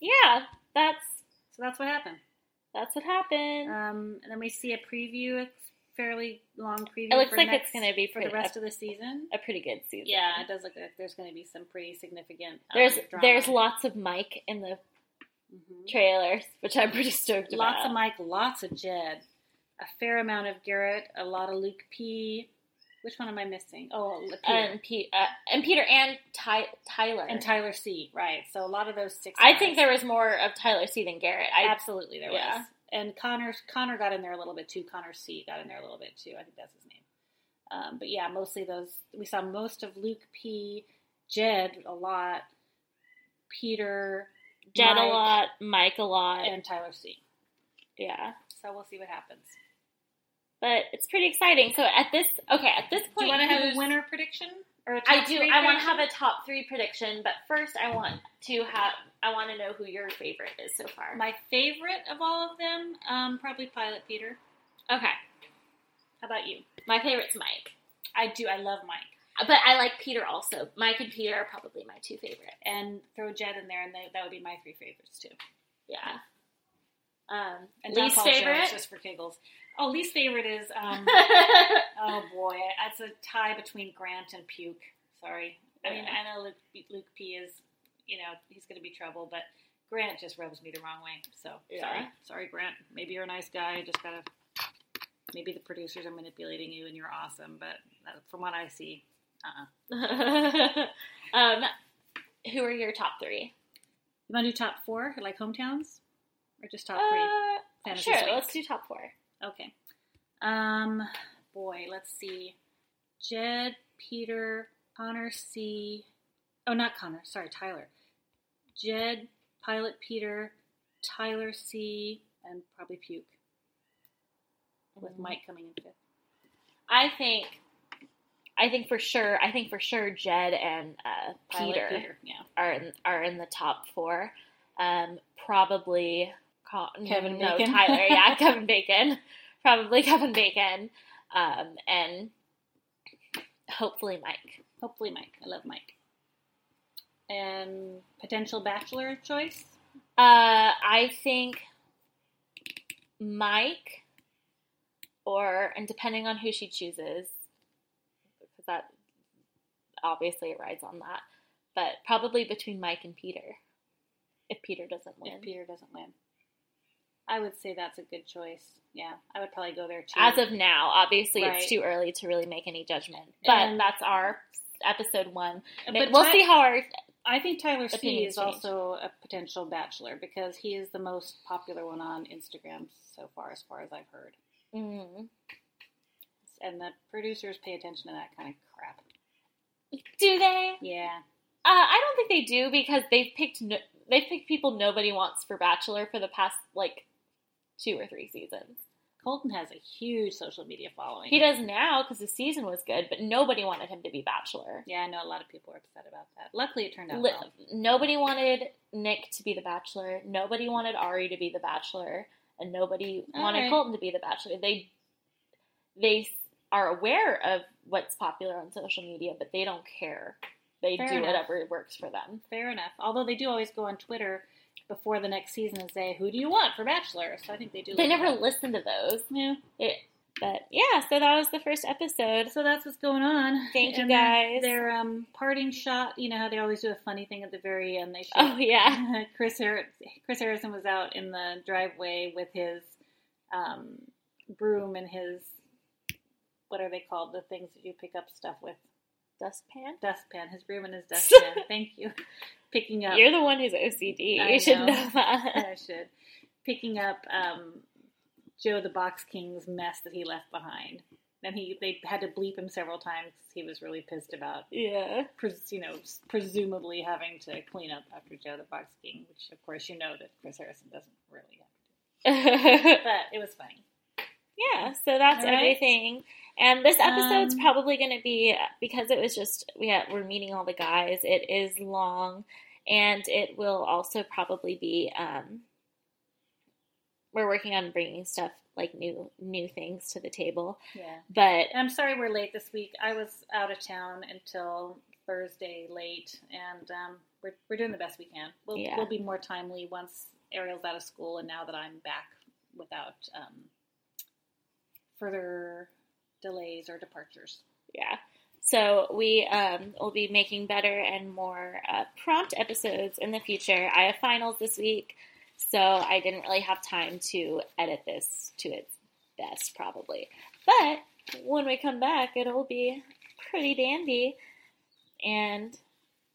yeah, that's So that's what happened. that's what happened. Um, and then we see a preview It's fairly long preview. It looks like next- it's gonna be for the pretty- rest of the season. a pretty good season. Yeah, it does look like there's going to be some pretty significant. Um, There's drama. there's lots of Mike in the Mhm. trailers, which I'm pretty stoked lots about. Lots of Mike, lots of Jed, a fair amount of Garrett, a lot of Luke P. Which one am I missing? Oh, Peter. and, Pe- uh, and Peter and Ty- Tyler. and Tyler C. Right. So a lot of those six. I guys. think there was more of Tyler C than Garrett. I absolutely there yeah. was. And Connor Connor got in there a little bit too. Connor C got in there a little bit too. I think that's his name. Um, but yeah, mostly those. We saw most of Luke P. Jed a lot. Peter. Jed a lot, Mike a lot. And Tyler C. yeah. So we'll see what happens. But it's pretty exciting. So at this okay, at this point, Do you want to have a winner prediction? Or a I do. I want to have a top three prediction, but first I want to have. I want to know who your favorite is so far. My favorite of all of them, um, probably Pilot Peter. okay, How about you? my favorite's Mike, I do. I love Mike. but I like Peter also. Mike and Peter are probably my two favorite. And throw Jed in there, and they, that would be my three favorites too. Yeah. Um, And least favorite. just for giggles. Oh, least favorite is um, oh boy, it's a tie between Grant and Puke. Sorry, I mean Yeah. I know Luke, Luke P is, you know, he's going to be trouble, but Grant just rubs me the wrong way. So Yeah. sorry, sorry, Grant. Maybe you're a nice guy. Just gotta. Maybe the producers are manipulating you, and you're awesome. But from what I see, uh-uh. um, who are your top three? You want to do top four, like hometowns, or just top three? Uh, sure, let's do top four. Okay. Um, boy, let's see. Jed, Peter, Connor C. Oh, not Connor. Sorry, Tyler. Jed, Pilot Peter, Tyler C, and probably Puke, with Mhm. Mike coming in fifth. I think, I think for sure, I think for sure, Jed and uh, Peter, Peter, yeah. are in, are in the top four. Um, probably Kevin no, Bacon. Tyler, yeah, Kevin Bacon, probably Kevin Bacon, um, and hopefully Mike. Hopefully Mike. I love Mike. And potential bachelor choice? Uh, I think Mike, or and depending on who she chooses, because that obviously it rides on that, but probably between Mike and Peter. If Peter doesn't win, If Peter doesn't win. I would say that's a good choice. Yeah, I would probably go there too. as of now, obviously Right. it's too early to really make any judgment. But And- that's our episode one. But we'll Ty- see how our I think Tyler C is change. also a potential bachelor because he is the most popular one on Instagram so far, as far as I've heard. mm, And the producers pay attention to that kind of crap. do they? Yeah, Uh, I don't think they do because they've picked no, they've picked people nobody wants for Bachelor for the past like two or three seasons. Colton has a huge social media following. He does now because the season was good, but nobody wanted him to be Bachelor. Yeah, I know a lot of people are upset about that. Luckily, it turned out well. nobody wanted Nick to be the Bachelor. Nobody wanted Arie to be the Bachelor, and nobody All wanted right. Colton to be the Bachelor. They they are aware of what's popular on social media, but they don't care. They Fair do enough. whatever works for them. Fair enough. Although they do always go on Twitter before the next season and say, "Who do you want for Bachelor?" So I think they do. They never listen to those. Yeah. It, but yeah, so that was the first episode. So that's what's going on. Thank you, And guys. Their um, parting shot. You know how they always do a funny thing at the very end. They show Oh yeah, Chris Chris Harrison was out in the driveway with his um, broom and his what are they called? The things that you pick up stuff with. Dustpan. Dustpan. His room and his dustpan. Thank you. Picking up. You're the one who's OCD. I you should know. know that. I should. Picking up um, Joe the Box King's mess that he left behind. And he they had to bleep him several times he was really pissed about, yeah. pres- you know, presumably having to clean up after Joe the Box King, which of course you know that Chris Harrison doesn't really have to do. But it was funny. yeah, so that's right. everything. And this episode's Um, probably going to be because it was just we had, we're meeting all the guys. It is long, and it will also probably be. Um, we're working on bringing stuff like new new things to the table, Yeah. but I'm sorry we're late this week. I was out of town until Thursday late, and um, we're, we're doing the best we can. We'll, Yeah. we'll be more timely once Ariel's out of school, and now that I'm back without um, further delays or departures. Yeah. So we um, will be making better and more uh, prompt episodes in the future. I have finals this week, so I didn't really have time to edit this to its best, probably. But when we come back, it'll be pretty dandy. And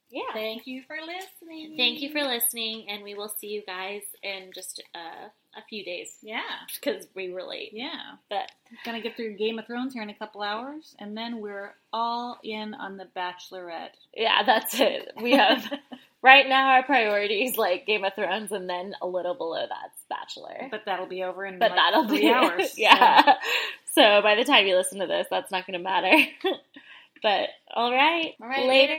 yeah. Thank you for listening. Thank you for listening, and we will see you guys in just uh, a few days Yeah, because we were late. yeah. But Gonna get through Game of Thrones here in a couple hours, and then we're all in on the Bachelorette. yeah, that's it. We have right now our priorities like Game of Thrones, and then a little below that's Bachelor. But that'll be over in But like that'll three be hours. yeah. So by the time you listen to this, that's not going to matter. but all right, All right, later. later.